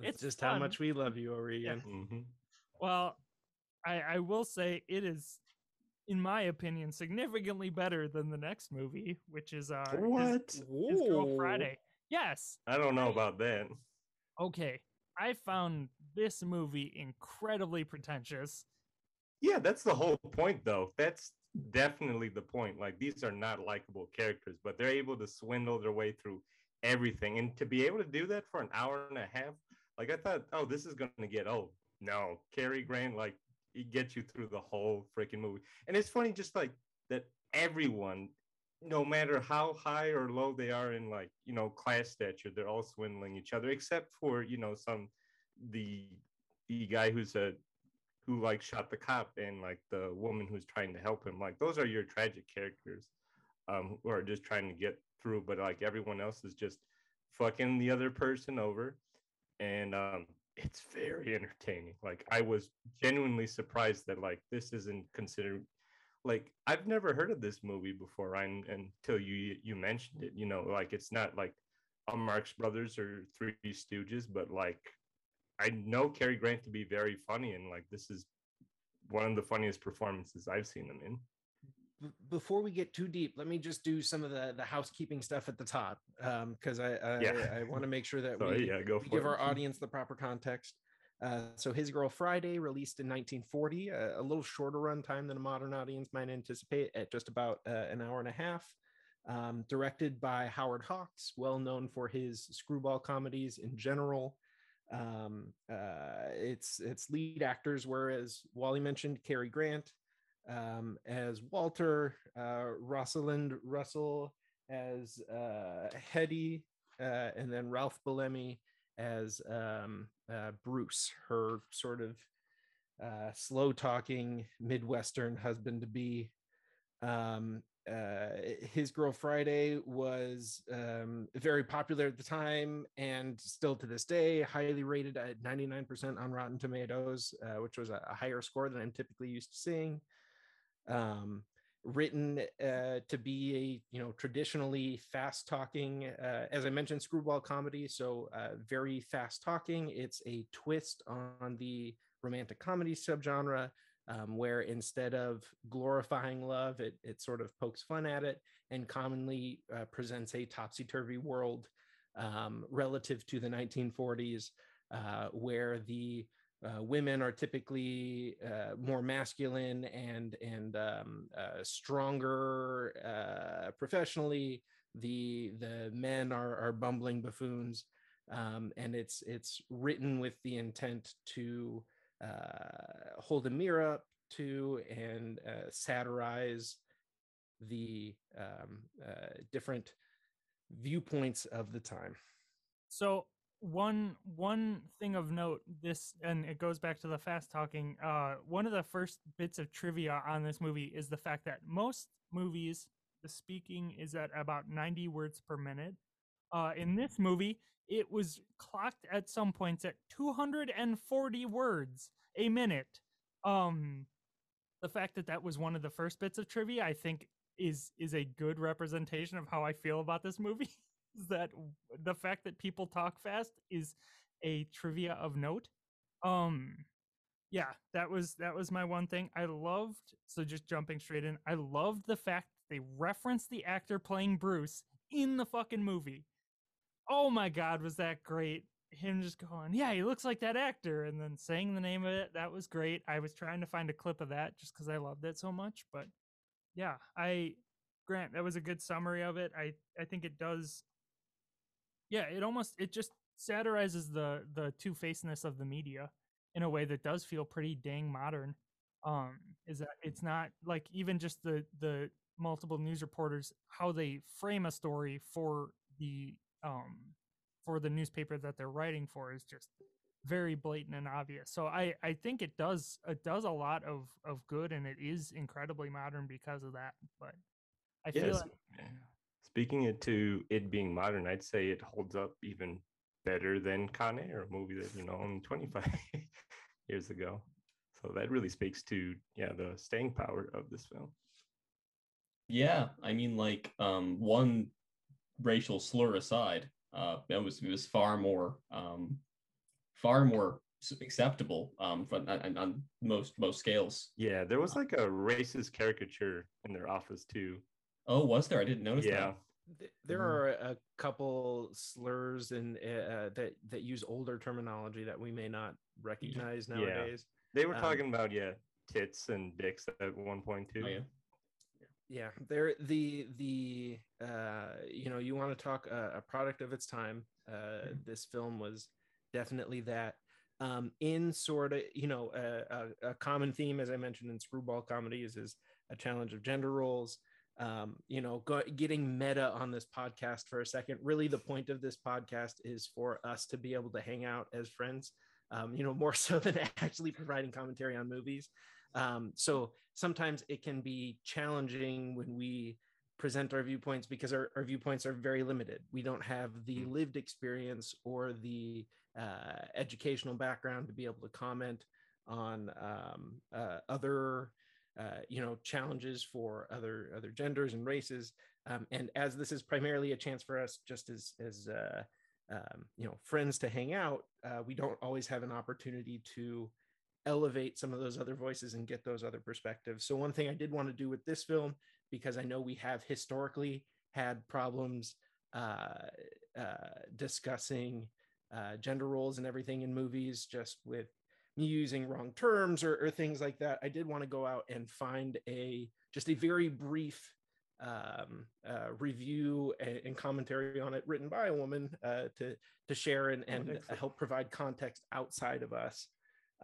It's just how much we love you, O'Regan. Mhm. Well, I I will say it is, in my opinion, significantly better than the next movie, which is uh What? his Girl Friday. Yes. I don't know about that. Okay. I found this movie incredibly pretentious. Yeah, that's the whole point, though. That's definitely the point. Like, these are not likable characters, but they're able to swindle their way through everything. And to be able to do that for an hour and a half, like, I thought, oh, this is going to get old. No, Cary Grant, like, he gets you through the whole freaking movie. And it's funny, just like that everyone, no matter how high or low they are in, like, you know, class stature, they're all swindling each other, except for, you know, some, the, the guy who's a who like shot the cop and like the woman who's trying to help him like those are your tragic characters um who are just trying to get through but like everyone else is just fucking the other person over. And um it's very entertaining. Like i was genuinely surprised that like this isn't considered like i've never heard of this movie before ryan until you you mentioned it you know like it's not like a marx brothers or three stooges but like I know Cary Grant to be very funny, and like this is one of the funniest performances I've seen him in. B- before we get too deep, let me just do some of the the housekeeping stuff at the top because I I, Yeah. I want to make sure that So we, yeah, we give it. our audience the proper context. Uh, so his girl Friday released in 1940, a, a little shorter run time than a modern audience might anticipate at just about uh, an hour and a half. um, directed by Howard Hawks, well known for his screwball comedies in general. Um, uh, its its lead actors were, as Wally mentioned, Cary Grant um, as Walter, uh, Rosalind Russell as uh, Hildy, uh, and then Ralph Bellamy as um, uh, Bruce, her sort of uh, slow talking Midwestern husband to be. Um, uh, his Girl Friday was um, very popular at the time and still to this day, highly rated at 99% on Rotten Tomatoes, uh, which was a, higher score than I'm typically used to seeing. Um, written uh, to be a you know traditionally fast talking uh, as i mentioned screwball comedy so uh, very fast talking it's a twist on the romantic comedy subgenre um, where instead of glorifying love it, it sort of pokes fun at it and commonly uh, presents a topsy-turvy world um, relative to the 1940s uh, where the uh, women are typically uh, more masculine and and um, uh, stronger uh, professionally. The the men are are bumbling buffoons, um, and it's it's written with the intent to uh, hold a mirror up to and uh, satirize the um, different viewpoints of the time. So one one thing of note this and it goes back to the fast talking uh one of the first bits of trivia on this movie is the fact that most movies the speaking is at about 90 words per minute uh in this movie it was clocked at some points at 240 words a minute um the fact that that was one of the first bits of trivia i think is is a good representation of how i feel about this movie that the fact that people talk fast is a trivia of note. Um yeah, that was that was my one thing. I loved so just jumping straight in. I loved the fact they referenced the actor playing Bruce in the fucking movie. Oh my god, was that great? Him just going, yeah, he looks like that actor, and then saying the name of it. That was great. I was trying to find a clip of that just because I loved it so much, but yeah, I Grant, that was a good summary of it. I I think it does yeah it almost it just satirizes the the two-facedness of the media in a way that does feel pretty dang modern um is that it's not like even just the the multiple news reporters how they frame a story for the um for the newspaper that they're writing for is just very blatant and obvious so i i think it does it does a lot of of good and it is incredibly modern because of that but i yes. feel like, speaking it to it being modern, I'd say it holds up even better than Con Air, a movie that you know, only 25 years ago. So that really speaks to yeah the staying power of this film. Yeah, I mean, like um, one racial slur aside, uh, it was it was far more um, far more acceptable um, on, on, on most most scales. Yeah, there was like a racist caricature in their office too. Oh, was there? I didn't notice yeah. that. There mm-hmm. are a couple slurs and uh, that that use older terminology that we may not recognize nowadays. Yeah. They were um, talking about yeah, tits and dicks at one point too. Oh, yeah. Yeah, there the the uh you know you want to talk a, a product of its time. Uh mm-hmm. this film was definitely that um in sort of you know a, a, a common theme as I mentioned in screwball comedies is a challenge of gender roles um, you know, go, getting meta on this podcast for a second. Really, the point of this podcast is for us to be able to hang out as friends, um, you know, more so than actually providing commentary on movies. Um, so sometimes it can be challenging when we present our viewpoints because our, our viewpoints are very limited. We don't have the mm. lived experience or the uh, educational background to be able to comment on um, uh, other uh, you know challenges for other other genders and races um, and as this is primarily a chance for us just as as uh, um, you know friends to hang out uh, we don't always have an opportunity to elevate some of those other voices and get those other perspectives so one thing i did want to do with this film because i know we have historically had problems uh, uh, discussing gender roles and everything in movies just with me using wrong terms or, or things like that, I did want to go out and find a just a very brief um, uh, review and, and, commentary on it, written by a woman uh, to to share and, and oh, help provide context outside of us.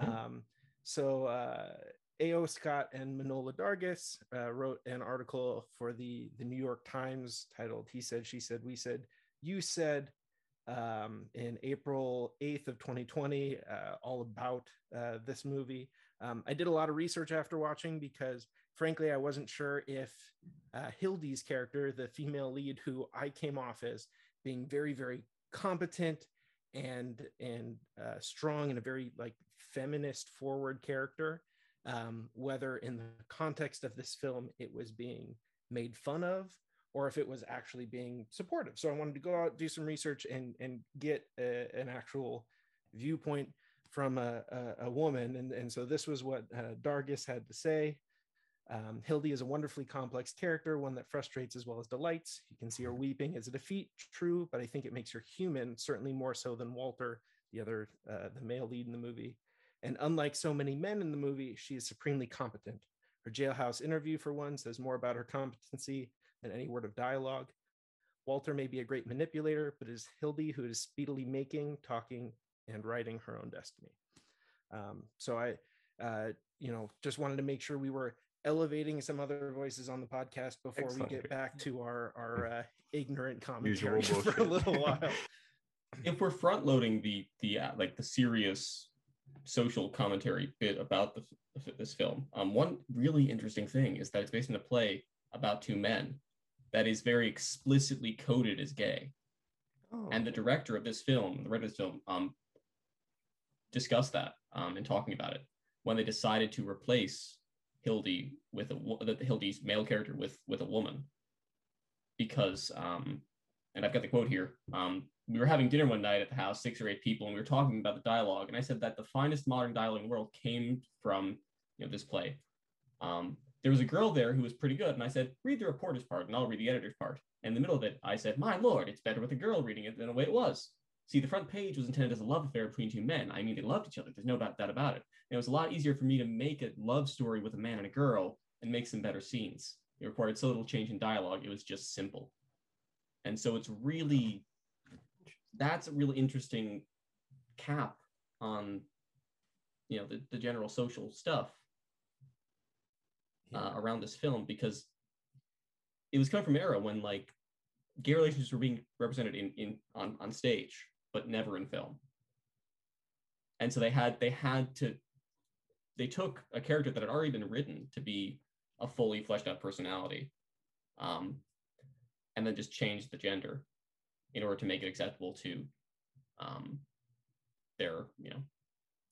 Um, so uh, A.O. Scott and Manohla Dargis uh, wrote an article for the the New York Times titled "He Said, She Said, We Said, You Said." Um, in April 8th of 2020, uh, all about uh, this movie. Um, I did a lot of research after watching because frankly, I wasn't sure if uh, Hildy's character, the female lead, who I came off as being very, very competent and and uh, strong and a very like feminist forward character, um, whether in the context of this film it was being made fun of or if it was actually being supportive. So I wanted to go out, do some research, and and get a, an actual viewpoint from a, a, a, woman. And, and so this was what uh, Dargis had to say. Um, Hildy is a wonderfully complex character, one that frustrates as well as delights. You can see her weeping as a defeat, true, but I think it makes her human, certainly more so than Walter, the other, uh, the male lead in the movie. And unlike so many men in the movie, she is supremely competent. Her jailhouse interview, for one, says more about her competency than any word of dialogue. Walter may be a great manipulator, but it is Hildy who is speedily making, talking, and writing her own destiny. Um, so I, uh, you know, just wanted to make sure we were elevating some other voices on the podcast before Excellent. we get back to our our uh, ignorant commentary for a little while. if we're front loading the the uh, like the serious social commentary bit about the, this film, um, one really interesting thing is that it's based on a play about two men that is very explicitly coded as gay. Oh. And the director of this film, the writer of this film, um, discussed that um, in talking about it when they decided to replace Hildy with a the Hildy's male character with with a woman because um, and I've got the quote here. Um, we were having dinner one night at the house, six or eight people, and we were talking about the dialogue. And I said that the finest modern dialogue in the world came from you know this play. Um, there was a girl there who was pretty good, and I said, read the reporter's part, and I'll read the editor's part. And in the middle of it, I said, my lord, it's better with a girl reading it than the way it was. See, the front page was intended as a love affair between two men. I mean, they loved each other. There's no doubt that about it. And it was a lot easier for me to make a love story with a man and a girl and make some better scenes. It required so little change in dialogue. It was just simple. And so it's really, that's a really interesting cap on, you know, the, the general social stuff uh, around this film because it was coming from an era when like gay relationships were being represented in, in on, on stage but never in film. And so they had they had to they took a character that had already been written to be a fully fleshed out personality, um, and then just changed the gender in order to make it acceptable to um, their you know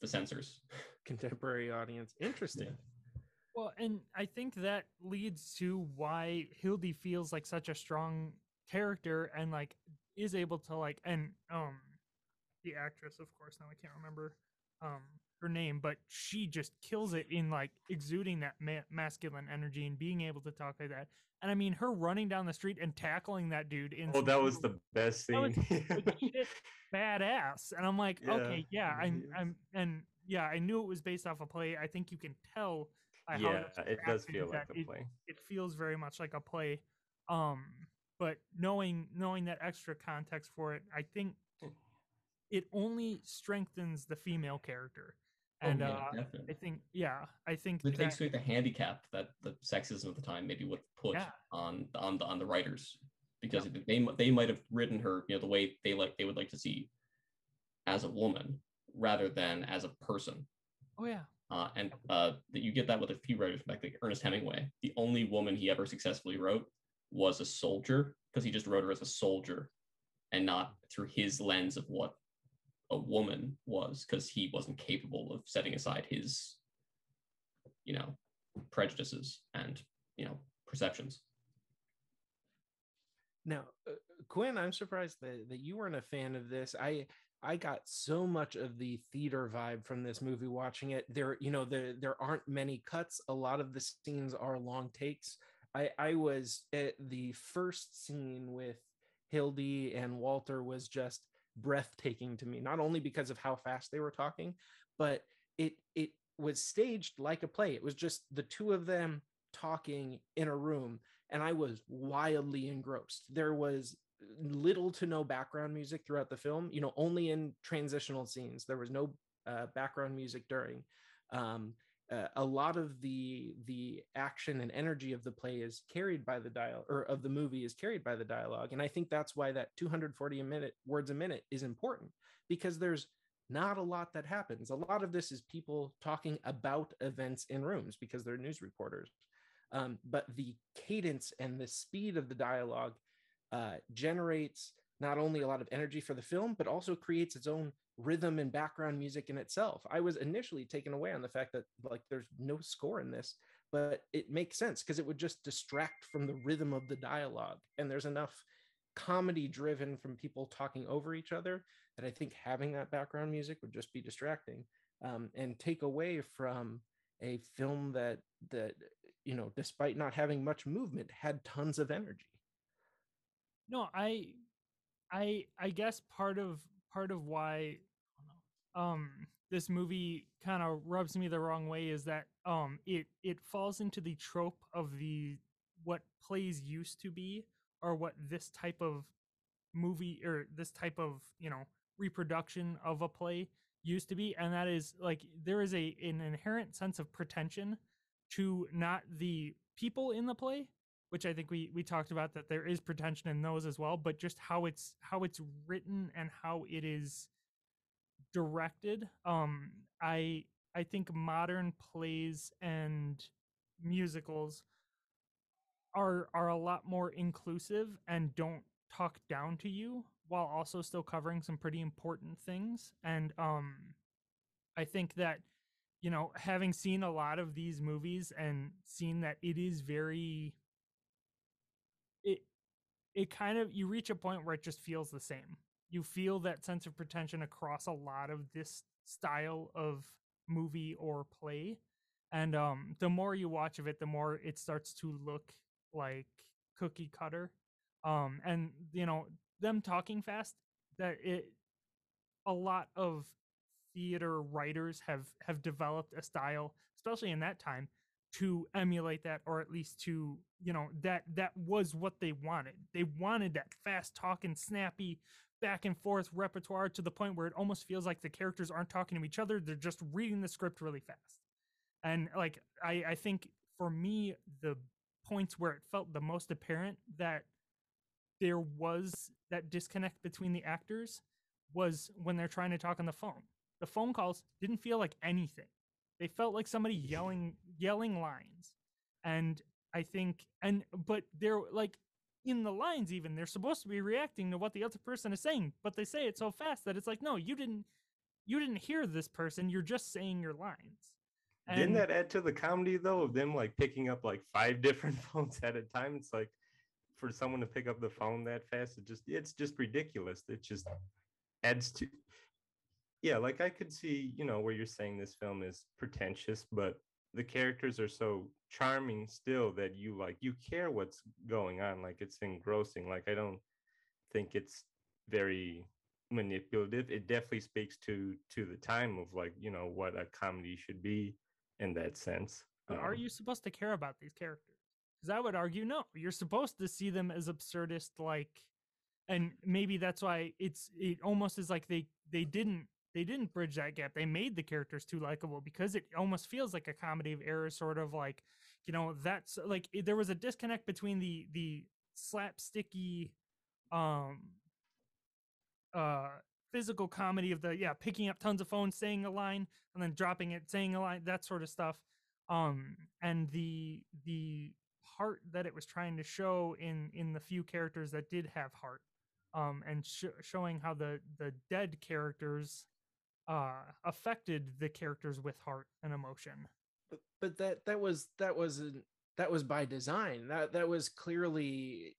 the censors contemporary audience interesting yeah. well and i think that leads to why hildy feels like such a strong character and like is able to like and um the actress, of course. Now I can't remember um her name, but she just kills it in like exuding that ma- masculine energy and being able to talk like that. And I mean, her running down the street and tackling that dude in. Oh, that was the best thing. badass. And I'm like, yeah. okay, yeah, I'm, I'm, and yeah, I knew it was based off a play. I think you can tell. yeah, it does feel like a play. It, it feels very much like a play. Um, but knowing knowing that extra context for it, I think it only strengthens the female character. Oh, and oh, yeah, uh, I think, yeah, I think it that, takes away the handicap that the sexism of the time maybe would put yeah. on on the on the writers because yeah. they they might have written her you know the way they like they would like to see as a woman rather than as a person. Oh yeah. Uh, and uh, that you get that with a few writers like, like Ernest Hemingway. The only woman he ever successfully wrote was a soldier because he just wrote her as a soldier and not through his lens of what a woman was because he wasn't capable of setting aside his you know prejudices and you know perceptions. Now uh, quinn i'm surprised that, that you weren't a fan of this. I i got so much of the theater vibe from this movie watching it. There you know there there aren't many cuts. A lot of the scenes are long takes. I i was at the first scene with hildy and walter was just breathtaking to me not only because of how fast they were talking but it it was staged like a play it was just the two of them talking in a room and I was wildly engrossed. There was little to no background music throughout the film, you know, only in transitional scenes. There was no uh, background music during. Um, uh, a lot of the the action and energy of the play is carried by the dial or of the movie is carried by the dialogue. And i think that's why that 240 a minute words a minute is important because there's not a lot that happens. A lot of this is people talking about events in rooms because they're news reporters. Um, but the cadence and the speed of the dialogue uh, generates not only a lot of energy for the film but also creates its own rhythm and background music in itself. I was initially taken away on the fact that like there's no score in this, but it makes sense because it would just distract from the rhythm of the dialogue. And there's enough comedy driven from people talking over each other that I think having that background music would just be distracting um, and take away from a film that that you know despite not having much movement had tons of energy no i i i guess part of part of why um this movie kind of rubs me the wrong way is that um it it falls into the trope of the what plays used to be or what this type of movie or this type of you know reproduction of a play used to be and that is like there is a an inherent sense of pretension to not the people in the play which i think we we talked about that there is pretension in those as well but just how it's how it's written and how it is directed um i i think modern plays and musicals are are a lot more inclusive and don't talk down to you while also still covering some pretty important things. And um i think that you know having seen a lot of these movies and seen that it is very it it kind of you reach a point where it just feels the same you feel that sense of pretension across a lot of this style of movie or play. And um the more you watch of it the more it starts to look like cookie cutter. Um and you know them talking fast that it a lot of theater writers have have developed a style especially in that time to emulate that or at least to you know that that was what they wanted. They wanted that fast talking snappy back and forth repertoire to the point where it almost feels like the characters aren't talking to each other they're just reading the script really fast. And like i i think for me the points where it felt the most apparent that there was that disconnect between the actors was when they're trying to talk on the phone. The phone calls didn't feel like anything. They felt like somebody yelling yelling lines. And i think and but they're like in the lines even they're supposed to be reacting to what the other person is saying but they say it so fast that it's like no you didn't you didn't hear this person you're just saying your lines. And didn't that add to the comedy though of them like picking up like five different phones at a time? It's like for someone to pick up the phone that fast it just it's just ridiculous. It just adds to yeah like i could see you know where you're saying this film is pretentious but the characters are so charming still that you like you care what's going on like it's engrossing. Like i don't think it's very manipulative. It definitely speaks to to the time of like you know what a comedy should be in that sense. But are um you supposed to care about these characters? Because i would argue no. You're supposed to see them as absurdist like and maybe that's why it's it almost is like they they didn't they didn't bridge that gap. They made the characters too likable because it almost feels like a comedy of errors, sort of like, you know, that's like there was a disconnect between the the slapsticky, um, uh, physical comedy of the yeah picking up tons of phones, saying a line, and then dropping it, saying a line, that sort of stuff, um, and the the heart that it was trying to show in in the few characters that did have heart um, and sh- showing how the the dead characters uh, affected the characters with heart and emotion. But, but that that was that was that was by design. That that was clearly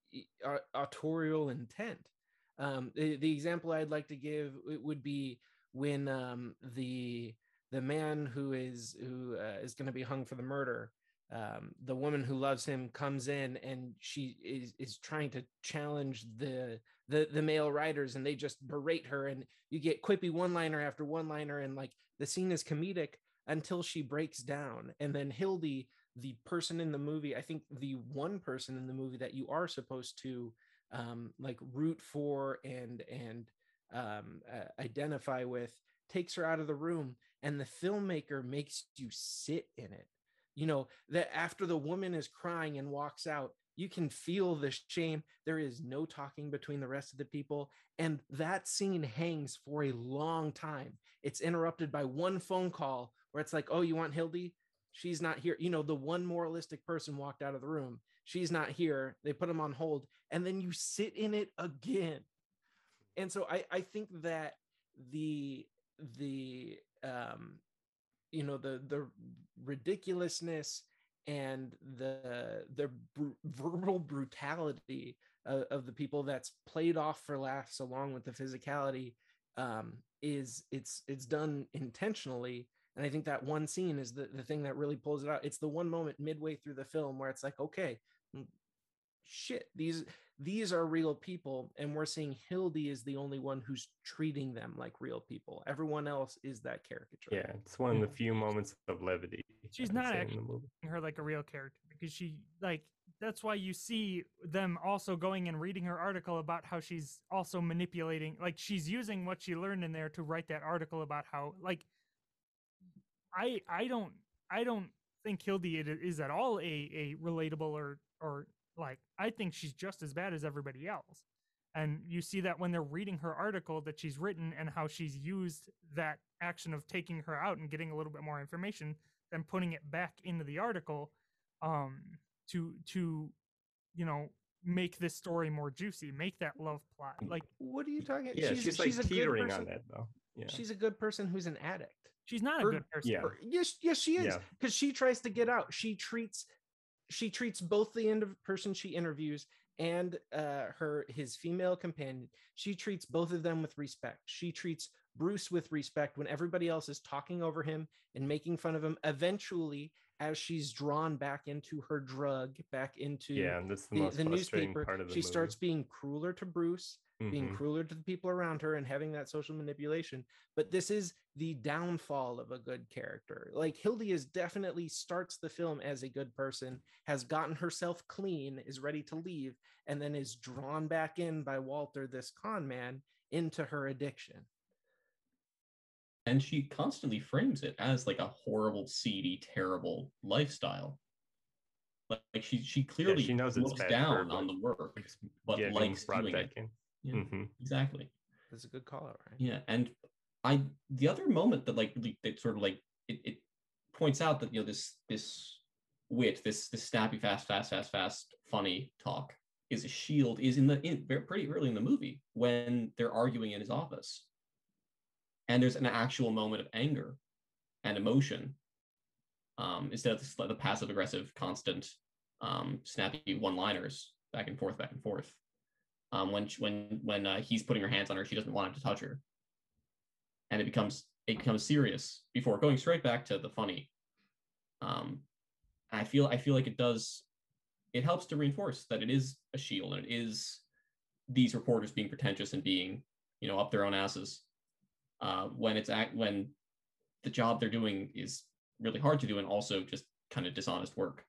autorial intent. Um, the, the example I'd like to give would be when um, the the man who is who uh, is going to be hung for the murder um, the woman who loves him comes in and she is is trying to challenge the the the male writers and they just berate her and you get quippy one liner after one liner and like the scene is comedic until she breaks down. And then Hildy the person in the movie i think the one person in the movie that you are supposed to um like root for and and um uh, identify with takes her out of the room and the filmmaker makes you sit in it you know that after the woman is crying and walks out you can feel the shame. There is no talking between the rest of the people. And that scene hangs for a long time. It's interrupted by one phone call where it's like oh you want hildy? She's not here. You know the one moralistic person walked out of the room. She's not here. They put him on hold. And then you sit in it again. And so i i think that the the um you know the the ridiculousness and the the br- verbal brutality of, of, the people that's played off for laughs along with the physicality um is it's it's done intentionally. And i think that one scene is the, the thing that really pulls it out. It's the one moment midway through the film where it's like okay mm, shit these these are real people and we're seeing hildy is the only one who's treating them like real people. Everyone else is that caricature. Yeah it's one of the few moments of levity she's not acting her like a real character because she like that's why you see them also going and reading her article about how she's also manipulating like she's using what she learned in there to write that article about how like i i don't i don't think hildy is at all a a relatable or or like I think she's just as bad as everybody else. And you see that when they're reading her article that she's written and how she's used that action of taking her out and getting a little bit more information, then putting it back into the article um to to you know make this story more juicy, make that love plot. Like what are you talking? Yeah, she's, she's like she's teetering on that though. Yeah. She's a good person who's an addict. She's not her, a good person. Yeah. Her, yes, yes, she is. Because yeah. she tries to get out. She treats she treats both the end of person she interviews and uh, her his female companion she treats both of them with respect. She treats bruce with respect when everybody else is talking over him and making fun of him. Eventually as she's drawn back into her drug back into yeah that's the, the, the newspaper part of the she movie. starts being crueler to bruce mm-hmm. being crueler to the people around her and having that social manipulation. But this is the downfall of a good character. Like Hildy is definitely starts the film as a good person, has gotten herself clean, is ready to leave, and then is drawn back in by Walter, this con man, into her addiction. And she constantly frames it as like a horrible, seedy, terrible lifestyle. Like like she she clearly yeah, she knows looks down on the work, but likes doing it. In. Yeah, mm-hmm. exactly. That's a good call out, right? Yeah, and I the other moment that like really that sort of like it, it points out that you know this this wit, this this snappy, fast, fast, fast, fast, funny talk is a shield is in the in pretty early in the movie when they're arguing in his office, and there's an actual moment of anger and emotion um, instead of the, the passive aggressive, constant, um, snappy one liners back and forth, back and forth um, when when when uh, he's putting her hands on her, she doesn't want him to touch her, and it becomes it becomes serious before going straight back to the funny. Um, I feel I feel like it does it helps to reinforce that it is a shield and it is these reporters being pretentious and being you know up their own asses uh, when it's act when the job they're doing is really hard to do and also just kind of dishonest work.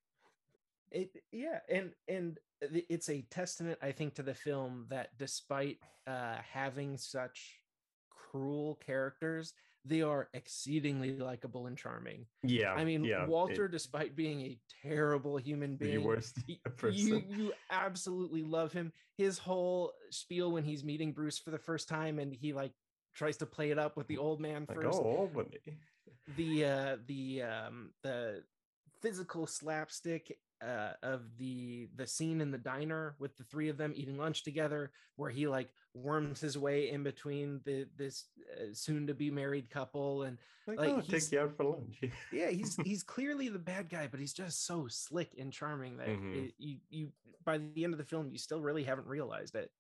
It yeah, and and it's a testament i think to the film that despite uh, having such cruel characters they are exceedingly likable and charming yeah i mean yeah, walter it, despite being a terrible human being worst person. you you absolutely love him his whole spiel when he's meeting bruce for the first time and he like tries to play it up with the old man like, first oh, the uh the um the physical slapstick uh, of the the scene in the diner with the three of them eating lunch together, where he like worms his way in between the this uh, soon to be married couple and like, like oh, take you out for lunch. yeah, he's he's clearly the bad guy, but he's just so slick and charming that mm-hmm. it, you you by the end of the film you still really haven't realized it.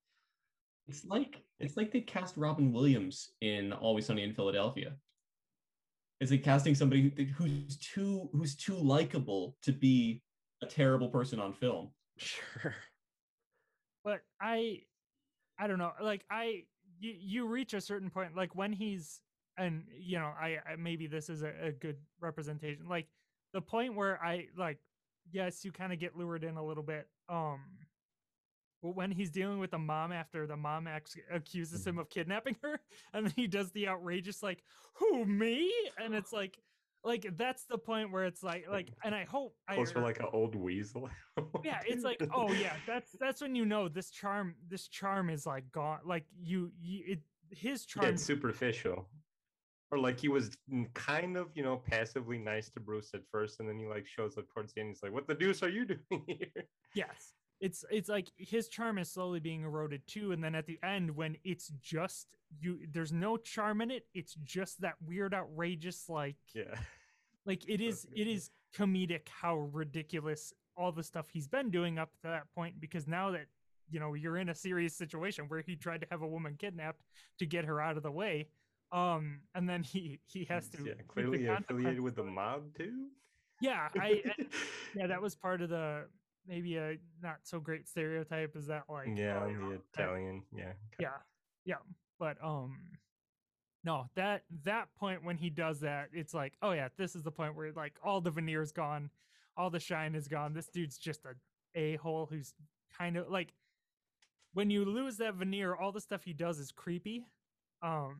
It's like it's like they cast Robin Williams in Always Sunny in Philadelphia. It's like casting somebody who's too who's too likable to be a terrible person on film. Sure. But I I don't know. Like I you, you reach a certain point like when he's and you know, I, I maybe this is a, a good representation. Like the point where I like yes, you kind of get lured in a little bit. Um, but when he's dealing with the mom after the mom ac- accuses him mm-hmm. of kidnapping her, and then he does the outrageous like, "Who me?" and it's like, like that's the point where it's like, like, and I hope I Close for er like an old weasel. yeah it's like oh yeah that's that's when you know this charm this charm is like gone like you, you it his Yeah, charm it's superficial. Or like he was kind of, you know, passively nice to Bruce at first, and then he like shows up towards the end. He's like, "What the deuce are you doing here?" yes it's it's like his charm is slowly being eroded too and then at the end when it's just you there's no charm in it it's just that weird outrageous like Yeah, like it is it is comedic how ridiculous all the stuff he's been doing up to that point because now that you know you're in a serious situation where he tried to have a woman kidnapped to get her out of the way um and then he he has to yeah, clearly affiliated with the mob too. yeah i I- yeah that was part of the maybe a not so great stereotype is that like yeah, oh, you know, the Italian. Yeah, yeah yeah but um no that that point when he does that it's like oh yeah this is the point where like all the veneer's gone all the shine is gone this dude's just a a-hole who's kind of like when you lose that veneer all the stuff he does is creepy um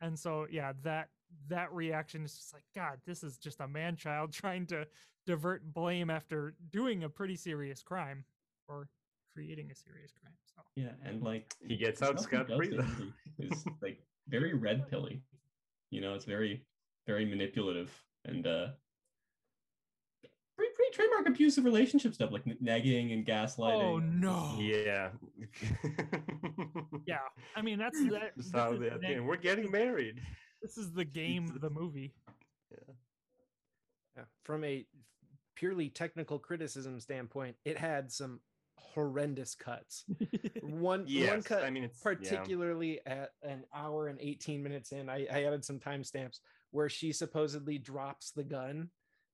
and so yeah that that reaction is just like god this is just a man child trying to divert blame after doing a pretty serious crime or creating a serious crime so Yeah, and like he gets out stuff scot free. to though. Indy like very red pilly. You know, it's very, very manipulative and uh pretty, pretty trademark abusive relationship stuff like n- nagging and gaslighting. oh no yeah, Yeah, I mean that's that. Just this how is they- the at the name- We're getting married. This is the game of the movie. Yeah. From a purely technical criticism standpoint, it had some horrendous cuts. One one cut I mean it's yeah. particularly at an hour and 18 minutes in i, I added some timestamps where she supposedly drops the gun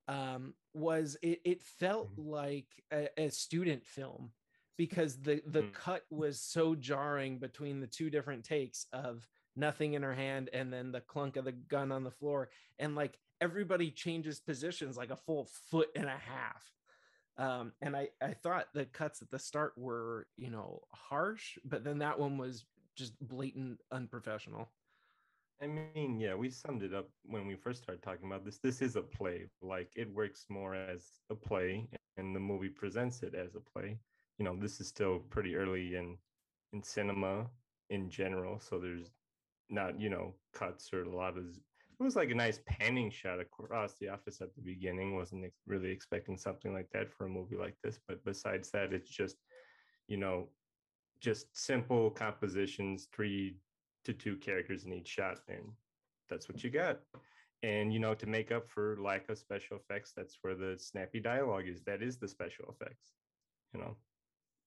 um, was it, it felt Mhm. like a, a student film because the the Mhm. cut was so jarring between the two different takes of nothing in her hand and then the clunk of the gun on the floor and like everybody changes positions like a full foot and a half um, and I, I thought the cuts at the start were you know harsh but then that one was just blatant unprofessional I mean, yeah, we summed it up when we first started talking about this. This is a play. Like it works more as a play, and the movie presents it as a play. You know, this is still pretty early in in cinema in general, so there's not you know cuts or a lot of. It was like a nice panning shot across the office at the beginning. wasn't ex- really expecting something like that for a movie like this, but besides that, it's just you know just simple compositions, three to two characters in each shot, and that's what you got. And you know, to make up for lack of special effects, that's where the snappy dialogue is. That is the special effects. You know.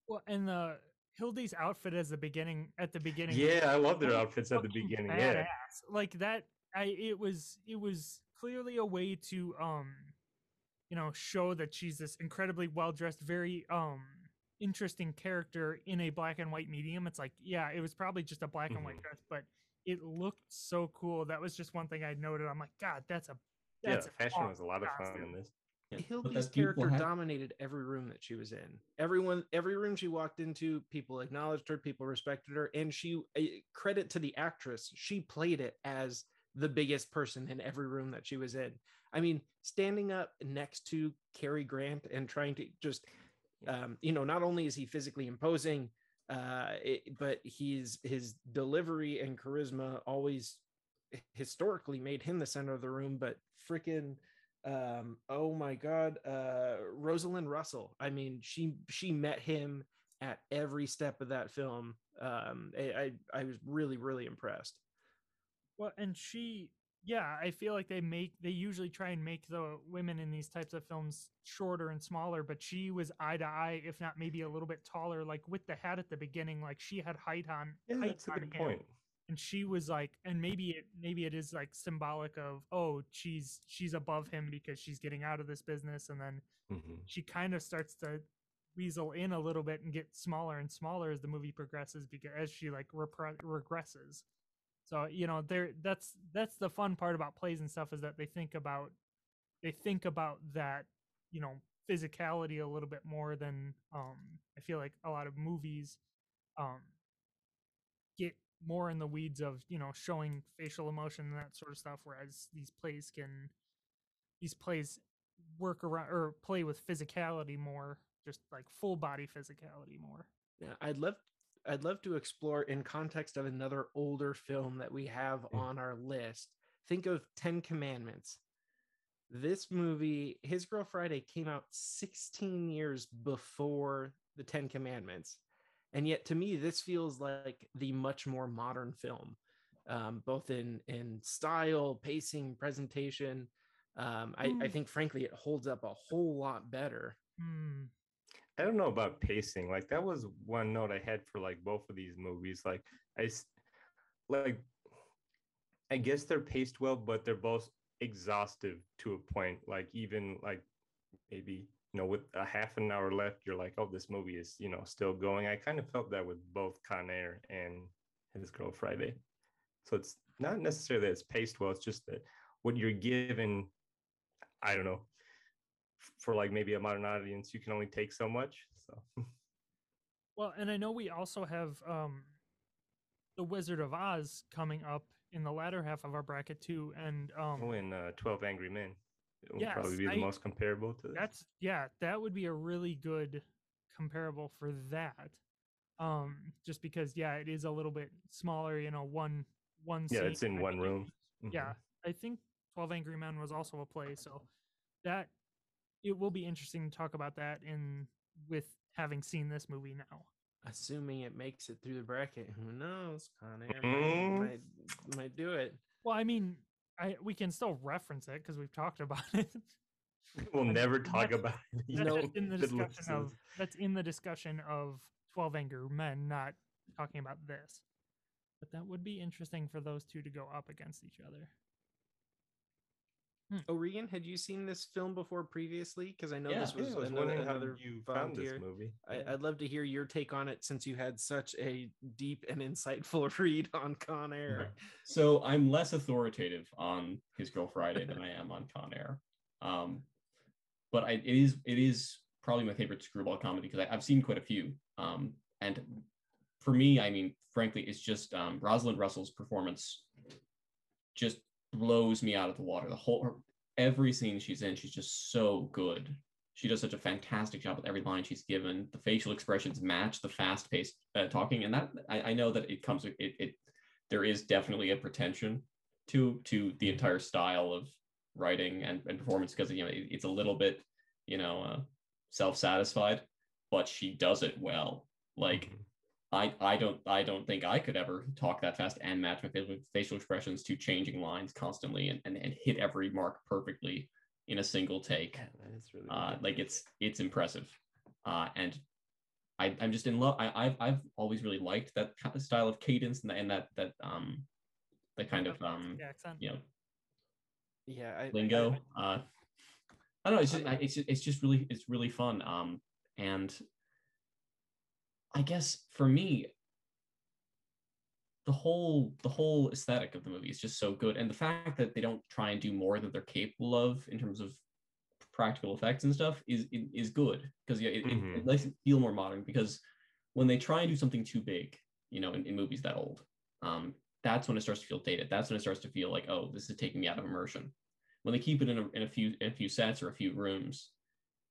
Well, and the Hildy's outfit as the beginning at the beginning. Yeah, I love their outfits at the beginning. Yeah. like that. I it was it was clearly a way to um, you know, show that she's this incredibly well dressed, very um interesting character in a black and white medium. It's like, yeah, it was probably just a black and white Mhm. dress, but it looked so cool. That was just one thing I noted. I'm like, God, that's a Yeah, that's an fashion was a lot of fun costume." in this. Yeah, Hildy's character hat- dominated every room that she was in. Everyone, every room she walked into, people acknowledged her, people respected her, and she eh, credit to the actress, she played it as the biggest person in every room that she was in. I mean, standing up next to Cary Grant and trying to just, um, you know, not only is he physically imposing, uh, it, but he's his delivery and charisma always historically made him the center of the room. But freaking um oh my god uh rosalind russell i mean she she met him at every step of that film um i i, I was really really impressed Well, and she, yeah, I feel like they make they usually try and make the women in these types of films shorter and smaller, but she was eye to eye, if not maybe a little bit taller. Like with the hat at the beginning, like she had height on. Yeah, height that's a good him, point. And she was like, and maybe it maybe it is like symbolic of oh she's she's above him because she's getting out of this business, and then Mhm. she kind of starts to weasel in a little bit and get smaller and smaller as the movie progresses because as she like repre- regresses so you know there that's that's the fun part about plays and stuff is that they think about they think about that you know physicality a little bit more than um I feel like a lot of movies um get more in the weeds of, you know, showing facial emotion and that sort of stuff whereas these plays can these plays work around or play with physicality more, just like full body physicality more. Yeah, I'd love I'd love to explore in context of another older film that we have on our list. Think of 10 Commandments. This movie, His Girl Friday, came out 16 years before the 10 Commandments. And yet to me, this feels like the much more modern film, um, both in in style, pacing, presentation. Um, I, I Mm. think frankly it holds up a whole lot better. Hmm. I don't know about pacing. Like that was one note I had for like both of these movies. Like I s- like I guess they're paced well, but they're both exhaustive to a point. Like even like maybe you know with a half an hour left, you're like, oh, this movie is you know still going. I kind of felt that with both Con Air and His Girl Friday. So it's not necessarily that it's paced well. It's just that what you're given, I don't know, for like maybe a modern audience, you can only take so much. So Well, and I know we also have um the Wizard of Oz coming up in the latter half of our bracket too, and um oh, and uh, Twelve Angry Men it will Yes, probably be the I- most comparable to this. that's yeah, that would be a really good comparable for that. Um, just because yeah, it is a little bit smaller, you know, one one. yeah, scene, it's in I one think it- room. Mhm. Yeah, I think Twelve Angry Men was also a play, so that it will be interesting to talk about that in with having seen this movie now. assuming it makes it through the bracket. Who knows? Con Air Mm. might, might, might do it. Well, I mean, I we can still reference it because we've talked about it. We'll never talk about it. That's in the discussion of that's in the discussion of Twelve Angry Men, not talking about this. But that would be interesting for those two to go up against each other. O'Regan, had you seen this film before previously? Because I know Yeah, this Yeah, was I was another, wondering how another you found this volunteer. movie. I, I'd love to hear your take on it since you had such a deep and insightful read on Con Air. So I'm less authoritative on His Girl Friday than I am on Con Air. Um, but I, it is it is probably my favorite screwball comedy because I've seen quite a few. Um, and for me, I mean, frankly, it's just um, Rosalind Russell's performance just blows me out of the water. The whole her, every scene she's in, she's just so good. She does such a fantastic job with every line she's given. The facial expressions match the fast-paced uh, talking, and that I, I know that it comes it, it there is definitely a pretension to to the entire style of writing and, and performance because you know it, it's a little bit you know uh, self-satisfied but she does it well like Mhm. I, I don't I don't think I could ever talk that fast and match my facial, facial expressions to changing lines constantly and, and, and hit every mark perfectly in a single take. Yeah, that is really Uh, like it's it's impressive, uh, and I, I'm just in love. I, I've I've always really liked that kind of style of cadence and, and that that um the kind of um The you know Yeah, I, lingo. I- Uh, I don't know. It's just, I- it's just, it's just really it's really fun. Um, and I guess for me, the whole the whole aesthetic of the movie is just so good, and the fact that they don't try and do more than they're capable of in terms of practical effects and stuff is is good because yeah, it, it, Mhm. it makes it feel more modern. Because when they try and do something too big, you know, in, in movies that old, um, that's when it starts to feel dated. That's when it starts to feel like, oh, this is taking me out of immersion. When they keep it in a, in a few in a few sets or a few rooms,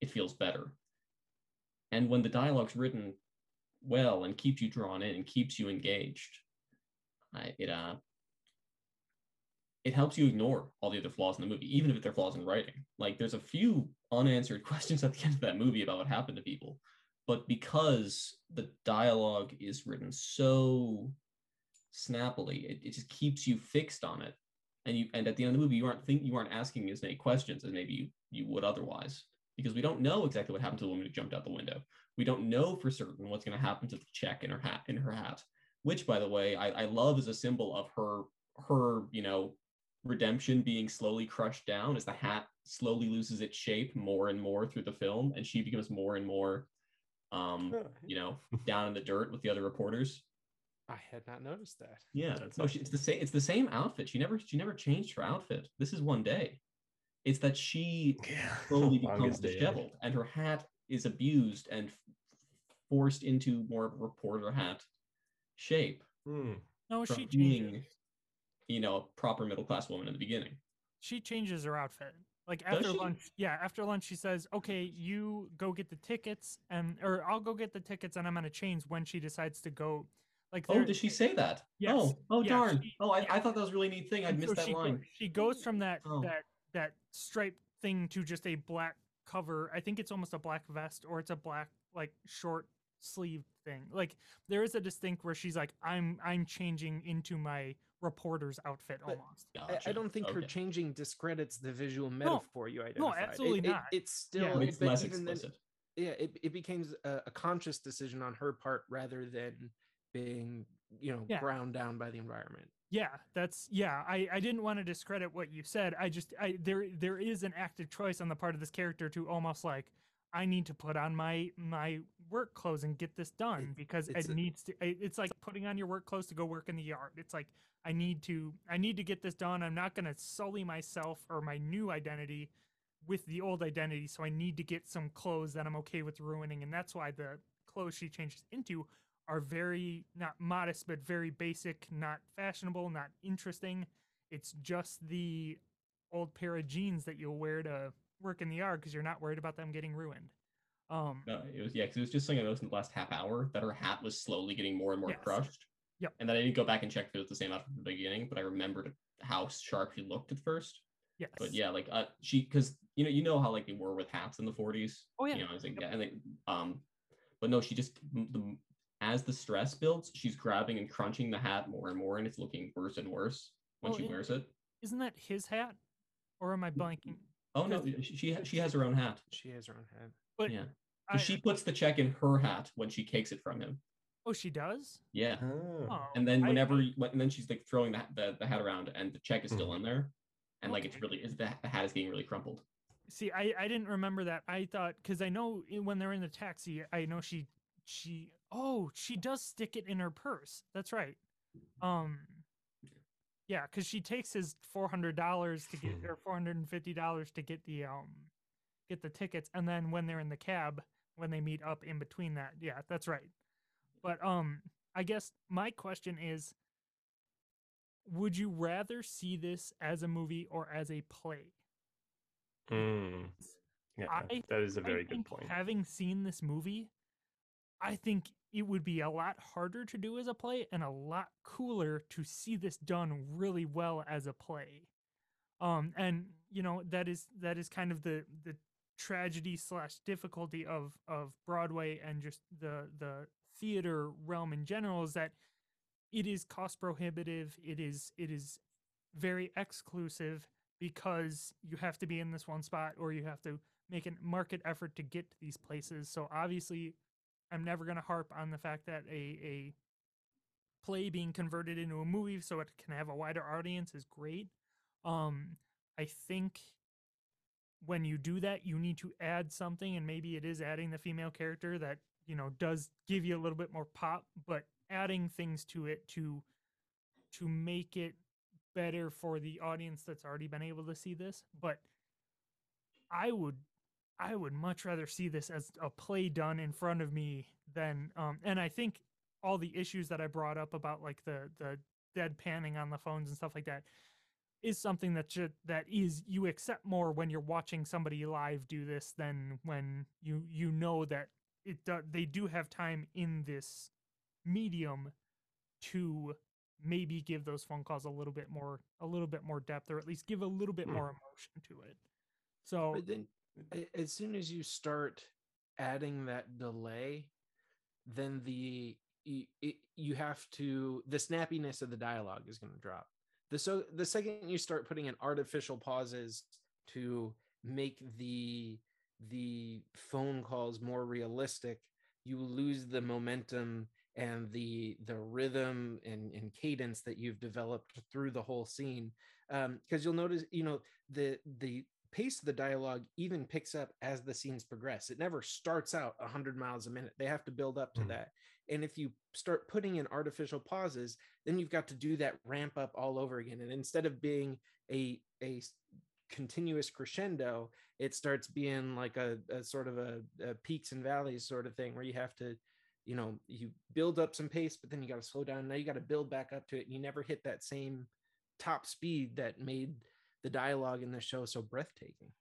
it feels better. And when the dialogue's written well and keeps you drawn in and keeps you engaged, it uh, it helps you ignore all the other flaws in the movie, even if they're flaws in writing. Like there's a few unanswered questions at the end of that movie about what happened to people, but because the dialogue is written so snappily, it, it just keeps you fixed on it. And you and at the end of the movie, you aren't think you aren't asking as many questions as maybe you, you would otherwise. Because we don't know exactly what happened to the woman who jumped out the window. We don't know for certain what's going to happen to the check in her hat in her hat, which by the way, I, I love as a symbol of her her, you know, redemption being slowly crushed down as the hat slowly loses its shape more and more through the film, and she becomes more and more um, Oh, you know, down in the dirt with the other reporters. I had not noticed that. Yeah, That's no, she, it's the same. It's the same outfit. She never she never changed her outfit. This is one day. It's that she slowly Longest becomes day disheveled, and her hat is abused and f- forced into more of a reporter hat shape Hmm. No, from she being, changes. you know, a proper middle class woman in the beginning. She changes her outfit. Like after lunch, yeah. After lunch, she says, "Okay, you go get the tickets, and or I'll go get the tickets, and I'm gonna change when she decides to go." Like, Oh, there- did she say that? Yes. Oh, oh Yeah, darn. she- oh, I, yeah. I thought that was a really neat thing. I'd and missed so that she line. she goes from that Oh. that that striped thing to just a black cover. I think it's almost a black vest or it's a black like short sleeve thing. Like there is a distinct where she's like, I'm I'm changing into my reporter's outfit But- almost. I, I don't think her changing discredits the visual metaphor you identified. It- absolutely it- not. it's still, But it's but less even then- yeah, it, it becomes a, a conscious decision on her part rather than being, you know, Yeah. ground down by the environment. Yeah, that's yeah. I I didn't want to discredit what you said. I just I there there is an active choice on the part of this character to almost like I need to put on my my work clothes and get this done It- because it a- needs to. It's like putting on your work clothes to go work in the yard. It's like I need to I need to get this done. I'm not gonna sully myself or my new identity with the old identity. So I need to get some clothes that I'm okay with ruining, and that's why the clothes she changes into are very not modest but very basic, not fashionable, not interesting. It's just the old pair of jeans that you'll wear to work in the yard because you're not worried about them getting ruined. Um, No, it was yeah, because it was just something I noticed in the last half hour that her hat was slowly getting more and more Yes. crushed. Yep. And then I didn't go back and check if it was the same outfit from the beginning, but I remembered how sharp she looked at first. yes. But yeah, like uh, she, because you know, you know how like they were with hats in the 40s. Oh, yeah. You know, I was like, yeah, and they, um, but no, she just the as the stress builds, she's grabbing and crunching the hat more and more, and it's looking worse and worse when Well, she it- wears it. Isn't that his hat? Or am I blanking? Oh no, she she, she has her own hat. She has her own hat. But Yeah, I, she puts the check in her hat when she takes it from him. oh, she does. Yeah. Oh. Oh, and then oh, whenever I- you- when- and then she's like throwing the, the the hat around and the check is still in mm-hmm. there and like it's really is the, the hat is getting really crumpled See, I I didn't remember that. I thought because I know eh, when they're in the taxi, I know she she oh she does stick it in her purse. That's right. Um, yeah, because she takes his four hundred dollars to get or four hundred and fifty dollars to get the um get the tickets, and then when they're in the cab when they meet up in between that, yeah, that's right. But um, I guess my question is. Would you rather see this as a movie or as a play? Hmm. Yeah, I- that is a very good point. Having seen this movie, I think it would be a lot harder to do as a play and a lot cooler to see this done really well as a play. Um, and you know that is that is kind of the the tragedy slash difficulty of of Broadway and just the the theater realm in general is that it is cost prohibitive. It is it is very exclusive because you have to be in this one spot or you have to make a market effort to get to these places. So obviously, I'm never going to harp on the fact that a a play being converted into a movie so it can have a wider audience is great. Um, I think when you do that, you need to add something, and maybe it is adding the female character that you know does give you a little bit more pop, but adding things to it to to make it better for the audience that's already been able to see this. But I would I would much rather see this as a play done in front of me than um and I think all the issues that I brought up about like the the dead panning on the phones and stuff like that is something that should that is you accept more when you're watching somebody live do this than when you you know that it do, they do have time in this medium to maybe give those phone calls a little bit more a little bit more depth or at least give a little bit Hmm. more emotion to it so But then, as soon as you start adding that delay, then the you, have to the snappiness of the dialogue is going to drop. The so the second you start putting in artificial pauses to make the the phone calls more realistic, you lose the momentum and the the rhythm and, and cadence that you've developed through the whole scene. Um, because you'll notice, you know, the the pace of the dialogue even picks up as the scenes progress. It never starts out 100 miles a minute. They have to build up to Mhm. that. And if you start putting in artificial pauses, then you've got to do that ramp up all over again. And instead of being a a continuous crescendo it starts being like a, a sort of a, a peaks and valleys sort of thing where you have to you know you build up some pace but then you got to slow down now you got to build back up to it and you never hit that same top speed that made the dialogue in the show so breathtaking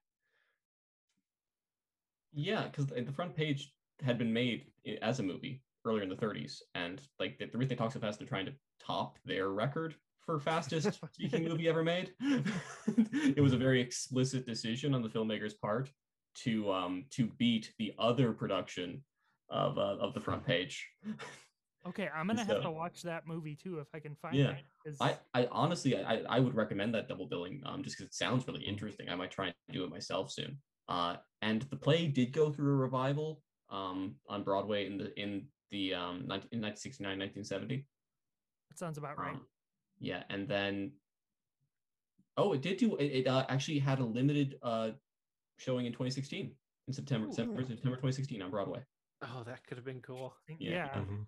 Yeah, because the front page had been made as a movie earlier in the 30s, and like the, the reason they talk so fast, they're trying to top their record for fastest speaking movie ever made. it was a very explicit decision on the filmmaker's part to um to beat the other production of uh, of the front page. Okay, I'm gonna have to watch that movie too if I can find it. Yeah, it. 'cause- I, I honestly I, I would recommend that double billing um just because it sounds really interesting. I might try and do it myself soon. Uh, and the play did go through a revival um on Broadway in the in the um in 1969 1970. that sounds about right. Um, yeah, and then oh, it did do it, it uh, actually had a limited uh showing in 2016 in September Ooh. September, September 2016 on Broadway. oh that could have been cool yeah. yeah. Mhm.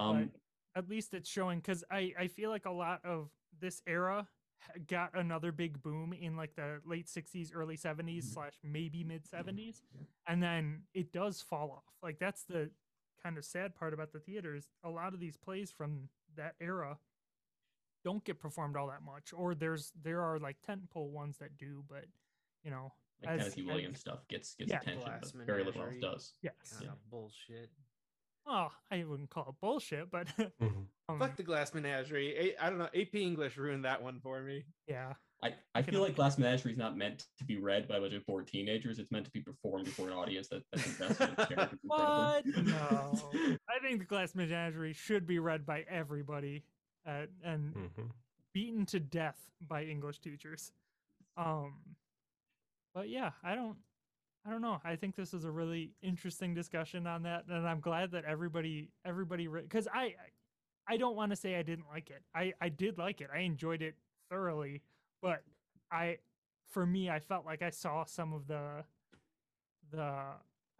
Um at least it's showing because I, I feel like a lot of this era got another big boom in like the late 60s early 70s slash maybe mid 70s and then it does fall off. Like that's the kind of sad part about the theaters a lot of these plays from that era don't get performed all that much or there's there are like tentpole ones that do but you know like as- Tennessee as- Williams stuff gets gets Yeah. attention, Glass but very little else does. yes. kind of bullshit well i wouldn't call it bullshit but Mhm. um, fuck the glass menagerie A- i don't know ap english ruined that one for me yeah I, I feel like Glass Menagerie is not meant to be read by a bunch of bored teenagers. It's meant to be performed before an audience that, that's invested in the characters What? No. I think the Glass Menagerie should be read by everybody uh, and Mhm. beaten to death by English teachers. Um, but yeah, I don't, I don't know. I think this is a really interesting discussion on that, and I'm glad that everybody, everybody, because I, I, don't want to say I didn't like it. I, I did like it. I enjoyed it thoroughly, but I, for me, I felt like I saw some of the, the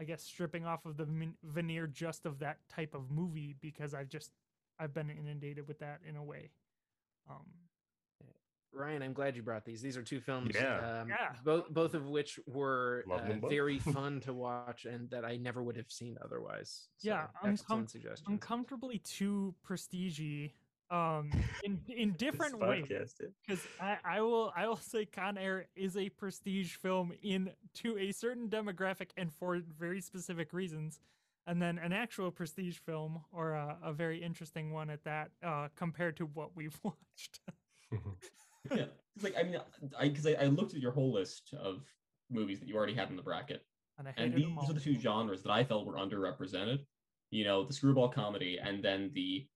I guess stripping off of the veneer just of that type of movie because I've just I've been inundated with that in a way. Um, Ryan, I'm glad you brought these. These are two films, Yeah. um, Yeah. both both of which were uh, both. very fun to watch and that I never would have seen otherwise. Yeah, So, excellent uncom- suggestions. uncomfortably too prestigey um in in different ways because I, I will I will say Con Air is a prestige film in to a certain demographic and for very specific reasons, and then an actual prestige film or a, a very interesting one at that uh, compared to what we've watched. Yeah, it's like I mean, I because I, I looked at your whole list of movies that you already had in the bracket, and I and these are the two genres that I felt were underrepresented. You know, the screwball comedy, and then the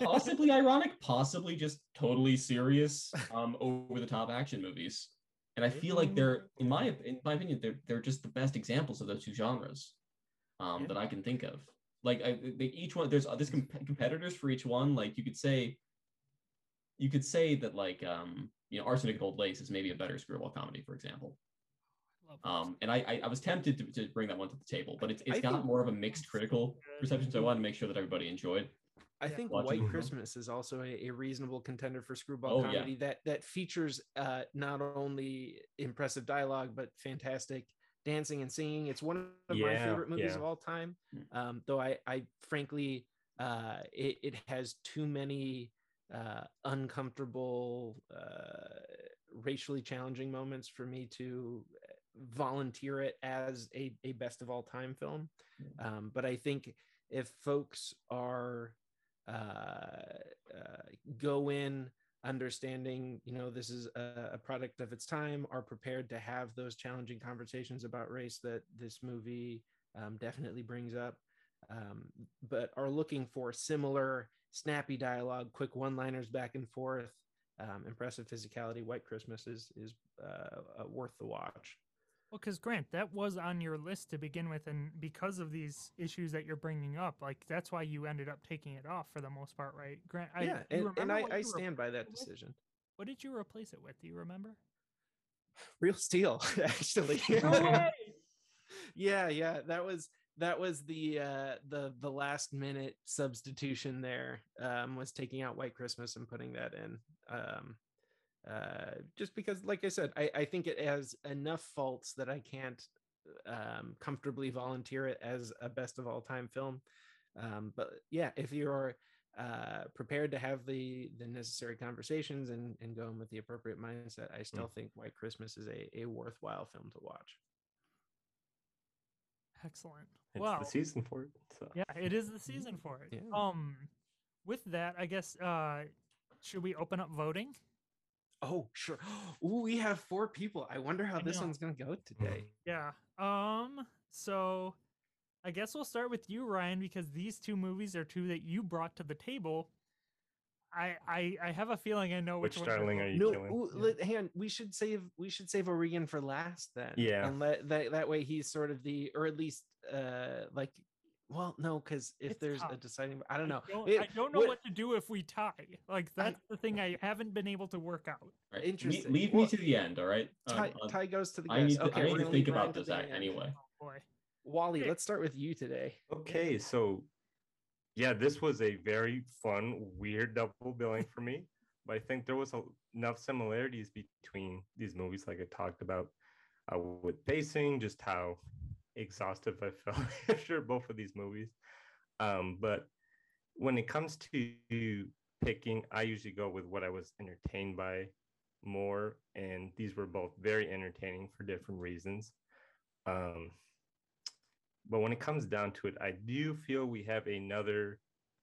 possibly ironic, possibly just totally serious, um, over the top action movies. And I feel like they're, in my in my opinion, they're they're just the best examples of those two genres, um, Yeah. that I can think of. Like I, they, each one, there's there's comp- competitors for each one. Like you could say, you could say that like um, you know, Arsenic and Old Lace is maybe a better screwball comedy, for example. Um, and I, I I was tempted to, to bring that one to the table, but it's I it's got think- more of a mixed critical Good. reception, so I wanted to make sure that everybody enjoyed. I think White them. Christmas is also a, a reasonable contender for screwball Oh, yeah. comedy that that features uh, not only impressive dialogue but fantastic dancing and singing. It's one of my favorite movies yeah. of all time. Mm. Um, though I, I frankly, uh, it, it has too many uh, uncomfortable, uh, racially challenging moments for me to volunteer it as a, a best of all time film. Um, but I think if folks are uh, uh, go in understanding, you know, this is a, a product of its time, are prepared to have those challenging conversations about race that this movie um, definitely brings up, um, but are looking for similar snappy dialogue, quick one-liners back and forth, um, impressive physicality. White Christmas is is uh, uh, worth the watch. Well, because Grant, that was on your list to begin with, and because of these issues that you're bringing up, like that's why you ended up taking it off for the most part, right? Grant, I, yeah, and, and I, I stand by that decision. What did you replace it with? Do you remember? Real Steel, actually. No yeah yeah that was that was the uh the the last minute substitution there um was taking out white christmas and putting that in um uh, just because, like I said, I, I think it has enough faults that I can't um, comfortably volunteer it as a best of all time film. Um, but yeah, if you're uh, prepared to have the the necessary conversations and and going with the appropriate mindset, I still think White Christmas is a, a worthwhile film to watch. Excellent. It's well, the season for it. So. yeah, it is the season for it. Yeah. Um, with that, I guess uh, should we open up voting? Oh, sure. Ooh, we have four people. I wonder how I this know. one's gonna go today. Yeah. Um. So, I guess we'll start with you, Ryan, because these two movies are two that you brought to the table. I I, I have a feeling I know which, Which one you're darling are you No, killing? ooh, Yeah. let, hang on. We should save. We should save O'Regan for last then. Yeah. and let that that way he's sort of the, or at least, uh, like, well, no, because if It's there's a deciding, I don't know. I don't, It- I don't know what- what to do if we tie. Like that's the thing I haven't been able to work out. Right. Interesting. Leave, leave Well, me to the end, all right? Um, Tie, uh, tie goes to the I need to, okay, I need to think about to this the a- end. anyway. Oh boy. Wally, Okay. let's start with you today. Okay, so yeah, this was a very fun, weird double billing for me. But I think there was a, enough similarities between these movies, like I talked about uh, with pacing, just how exhaustive I felt after both of these movies. Um, but when it comes to picking, I usually go with what I was entertained by more, and these were both very entertaining for different reasons. Um, but when it comes down to it, I do feel we have another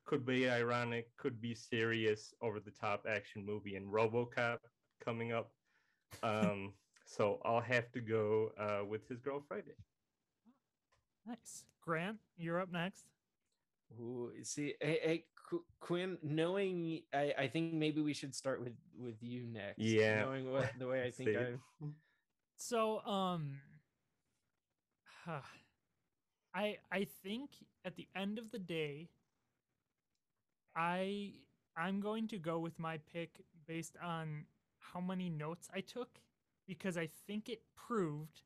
could be ironic, could be serious, over the top action movie in RoboCop coming up. Um, so I'll have to go uh, with his girl Friday. Nice. Grant, you're up next. Ooh, see, hey, hey, Qu- Quinn, knowing, I, I think maybe we should start with with you next. Yeah, knowing what the way I think I. So, um, I I think at the end of the day, I I'm going to go with my pick based on how many notes I took because I think it proved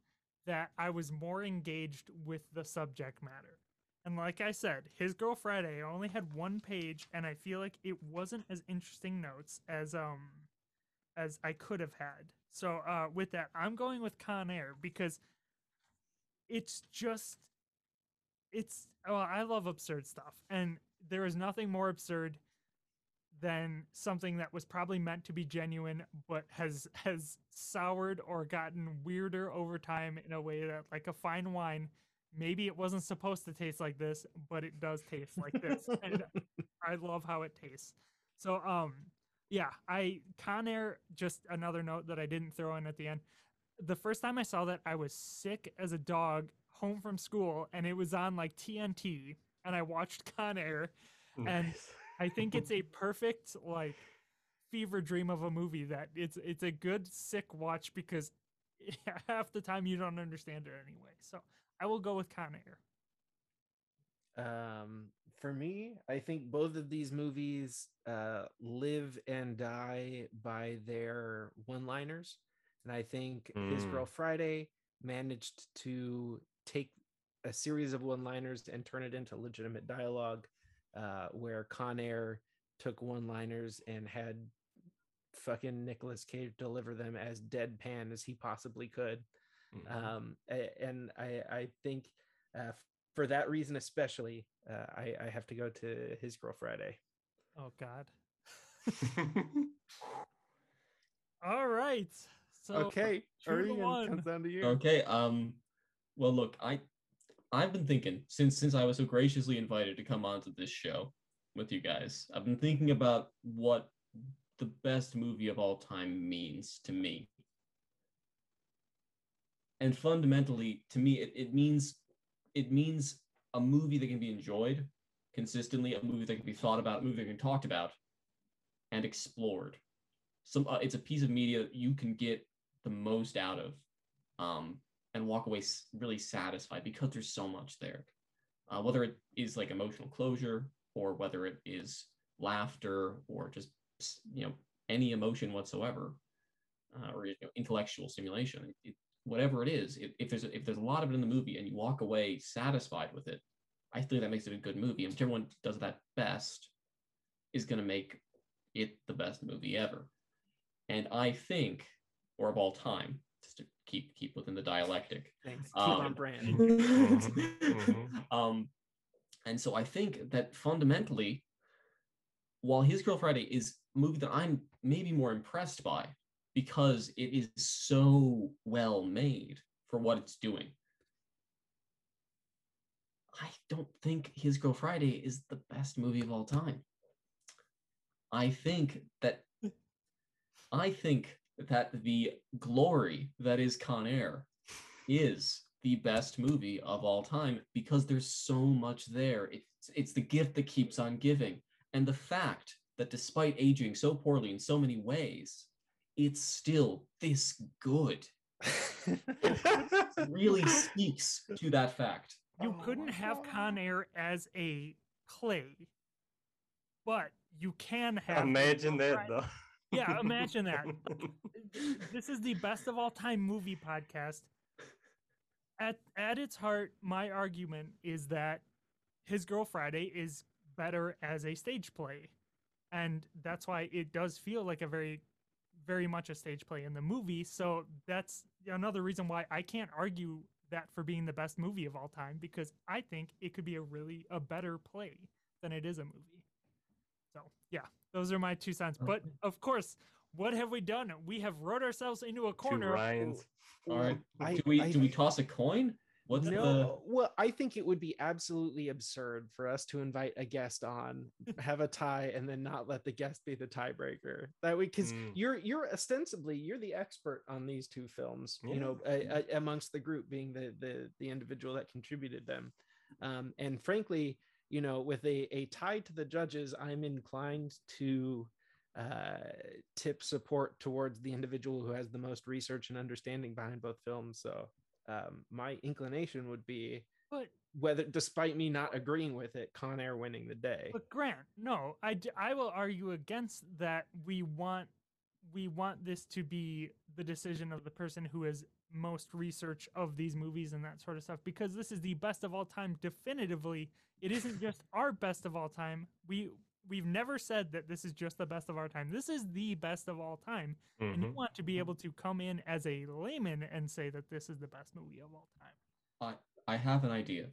that I was more engaged with the subject matter. And like I said, his girl Friday only had one page and I feel like it wasn't as interesting notes as um as I could have had. So uh with that, I'm going with Con Air because it's just it's well, I love absurd stuff and there is nothing more absurd than something that was probably meant to be genuine but has has soured or gotten weirder over time in a way that like a fine wine maybe it wasn't supposed to taste like this but it does taste like this and i love how it tastes. So um yeah i con air just another note that i didn't throw in at the end. The first time i saw that i was sick as a dog home from school and it was on like tnt and i watched con air And- I think it's a perfect like fever dream of a movie that it's it's a good sick watch because half the time you don't understand it anyway. So I will go with Con Air. Um, for me, I think both of these movies uh, live and die by their one-liners, and I think His Mm. Girl Friday managed to take a series of one-liners and turn it into legitimate dialogue, uh, where Con Air took one-liners and had fucking Nicolas Cage deliver them as deadpan as he possibly could Mhm. um and i i think uh for that reason especially uh i i have to go to his girl friday Oh God. All right. So okay Arian, comes down to you Okay. Um. Well, look, I, I've been thinking since since I was so graciously invited to come onto this show with you guys. I've been thinking about what the best movie of all time means to me. And fundamentally, to me, it, it means it means a movie that can be enjoyed consistently, a movie that can be thought about, a movie that can be talked about, and explored. Some uh, it's a piece of media you can get the most out of, um, and walk away really satisfied because there's so much there. Uh, whether it is like emotional closure or whether it is laughter or just you know any emotion whatsoever, uh, or you know, intellectual stimulation, it, whatever it is, if, if there's a, if there's a lot of it in the movie and you walk away satisfied with it, I think that makes it a good movie. And whichever one does that best is going to make it the best movie ever. and I think, or of all time, just to keep keep within the dialectic. Thanks. Keep Um, on brand. mhm. um, and so I think that fundamentally, while His Girl Friday is a movie that I'm maybe more impressed by because it is so well made for what it's doing. I don't think His Girl Friday is the best movie of all time. I think that I think that the glory that is Con Air is the best movie of all time because there's so much there. It's it's the gift that keeps on giving. And the fact that despite aging so poorly in so many ways, it's still this good really speaks to that fact. You Oh couldn't have Con Air as a play, but you can have. Imagine that though. Yeah, imagine that. this is the best of all time movie podcast. At at its heart, my argument is that His Girl Friday is better as a stage play. And that's why it does feel like a very very much a stage play in the movie. So that's another reason why I can't argue that for being the best movie of all time because I think it could be a really a better play than it is a movie. So, yeah, those are my two cents. But of course, what have we done? We have wrote ourselves into a Two corner. Ryans. All right. I- do we I- do we toss a coin? What's no, well, I think it would be absolutely absurd for us to invite a guest on, have a tie, and then not let the guest be the tiebreaker. That way, because Mm. you're you're ostensibly you're the expert on these two films. You know, a, a- amongst the group being the the the individual that contributed them, um, and frankly, you know, with a a tie to the judges, I'm inclined to uh tip support towards the individual who has the most research and understanding behind both films so um my inclination would be But whether despite me not agreeing with it con air winning the day But Grant, no, I, d- I will argue against that. We want we want this to be the decision of the person who has most research of these movies and that sort of stuff because this is the best of all time definitively. It isn't just our best of all time. We we've never said that this is just the best of our time. This is the best of all time. And you Mhm. want to be able to come in as a layman and say that this is the best movie of all time. I I have an idea.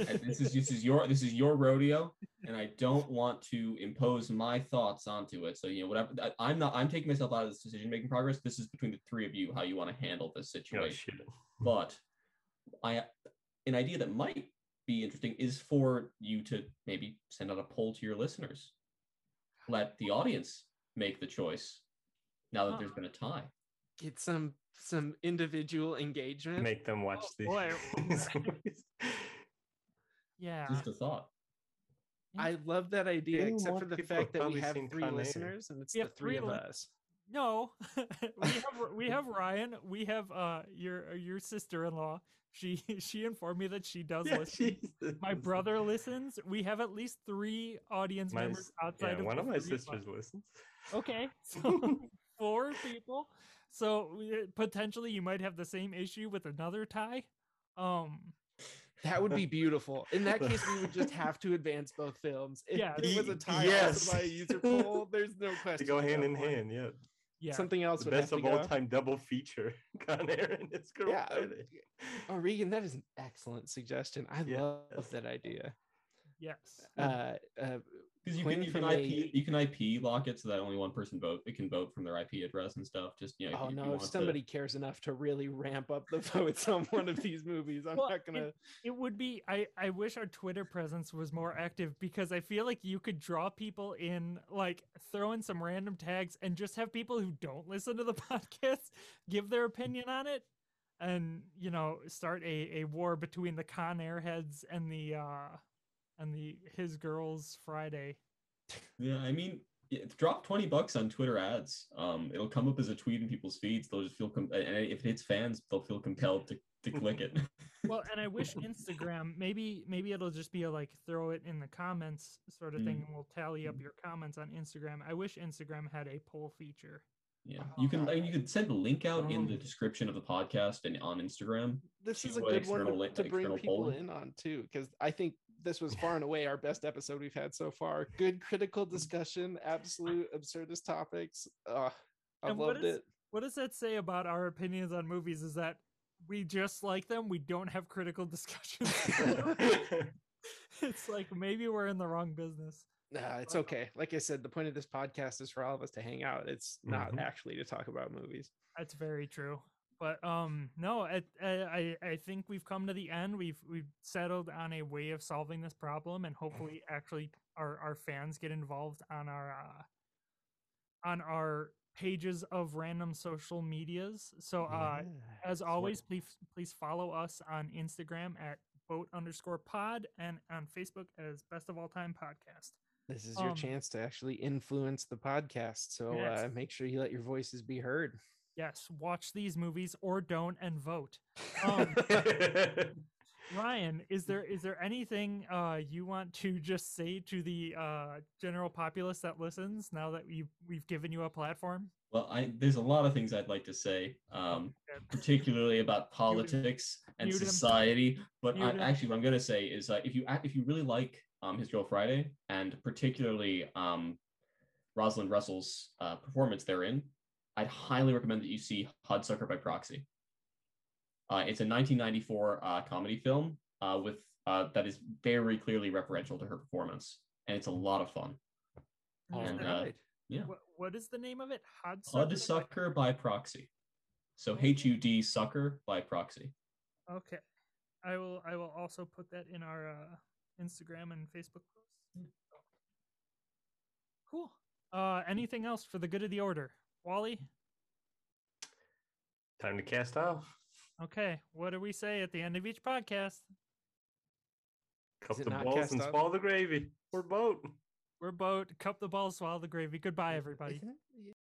And this is this is your this is your rodeo, and I don't want to impose my thoughts onto it. So you know, whatever. I, I'm not. I'm taking myself out of this decision making progress. This is between the three of you how you want to handle this Oh, situation. shit. But I an idea that might be interesting is for you to maybe send out a poll to your listeners. Let the audience make the choice. Now that there's been a tie. get some some individual engagement Make them watch Oh, the. boy. these movies. yeah Just a thought. i love that idea Ooh, except for the fact that we have three Con listeners and it's We the have three three of li- us No, we have we have Ryan. We have uh your your sister in law. She she informed me that she does Yeah, listen. Jesus. My brother listens. We have at least three audience My members outside yeah, of one of my three us. sisters listens. Okay, so four people. So we- potentially you might have the same issue with another tie. Um, that would be beautiful in that case we would just have to advance both films if Yeah. it was a tie yes. yes. by a user poll there's no question They go hand in point. hand, yeah. yeah. something else The would best have to of all go. time double feature. Con Air and his girl Yeah, Friday. Oh, Regan, that is an excellent suggestion. I love that idea. yes. Uh, uh, Because you Quinn can you can from IP a- you can IP lock it so that only one person vote. It can vote from their IP address and stuff. Just you know. oh if no, if want to- somebody cares enough to really ramp up the votes on one of these movies, I'm Well, not gonna. It would be I I wish our Twitter presence was more active because I feel like you could draw people in like throw in some random tags and just have people who don't listen to the podcast give their opinion on it and you know start a, a war between the Con Air heads and the uh and the his girls Friday. Yeah, I mean, yeah, drop twenty bucks on Twitter ads. Um, it'll come up as a tweet in people's feeds. They'll just feel com- and if it hits fans, they'll feel compelled to to click it. Well, and I wish Instagram maybe maybe it'll just be a like throw it in the comments sort of thing Mm. and we'll tally up your comments on Instagram. I wish Instagram had a poll feature. yeah, you can Oh. you can send the link out in the Oh. description of the podcast and on Instagram. This is a what good one external to, link- to bring external people polling. in on too, because I think this was far and away our best episode we've had so far. Good critical discussion, absolute absurdist topics. Uh, I And loved is- it. What does that say about our opinions on movies? Is that we just like them, we don't have critical discussions. it's like maybe we're in the wrong business. Nah, it's okay. Like I said, the point of this podcast is for all of us to hang out. It's not Mhm. actually to talk about movies. That's very true. But um, no, I, I I think we've come to the end. We've we've settled on a way of solving this problem, and hopefully, actually, our our fans get involved on our uh, on our pages of random social medias. So uh, as always, please please follow us on Instagram at boat underscore pod and on Facebook as best of all time podcast. this is your um, chance to actually influence the podcast. So Yes. uh, make sure you let your voices be heard. Yes, watch these movies or don't and vote. Um, Ryan, is there is there anything uh, you want to just say to the uh, general populace that listens now that we we've given you a platform? Well, I there's a lot of things I'd like to say, um, particularly about politics and society. But I, actually, what I'm going to say is, uh, if you if you really like um, His Girl Friday and particularly um, Rosalind Russell's uh, performance therein, I'd highly recommend that you see Hudsucker by Proxy. Uh, it's a 1994 uh, comedy film uh, with uh, that is very clearly referential to her performance, and it's a lot of fun. All And, uh, right. Yeah, What, what is the name of it? Hudsucker? Hudsucker by Proxy. So H U D sucker by proxy. Okay, I will I will also put that in our uh, Instagram and Facebook posts. Cool. Uh, anything else for the good of the order, Wally? Time to cast off. Okay, what do we say at the end of each podcast? Cup the balls and off? swallow the gravy. We're boat. We're boat. Cup the balls, swallow the gravy. Goodbye, everybody. Isn't it-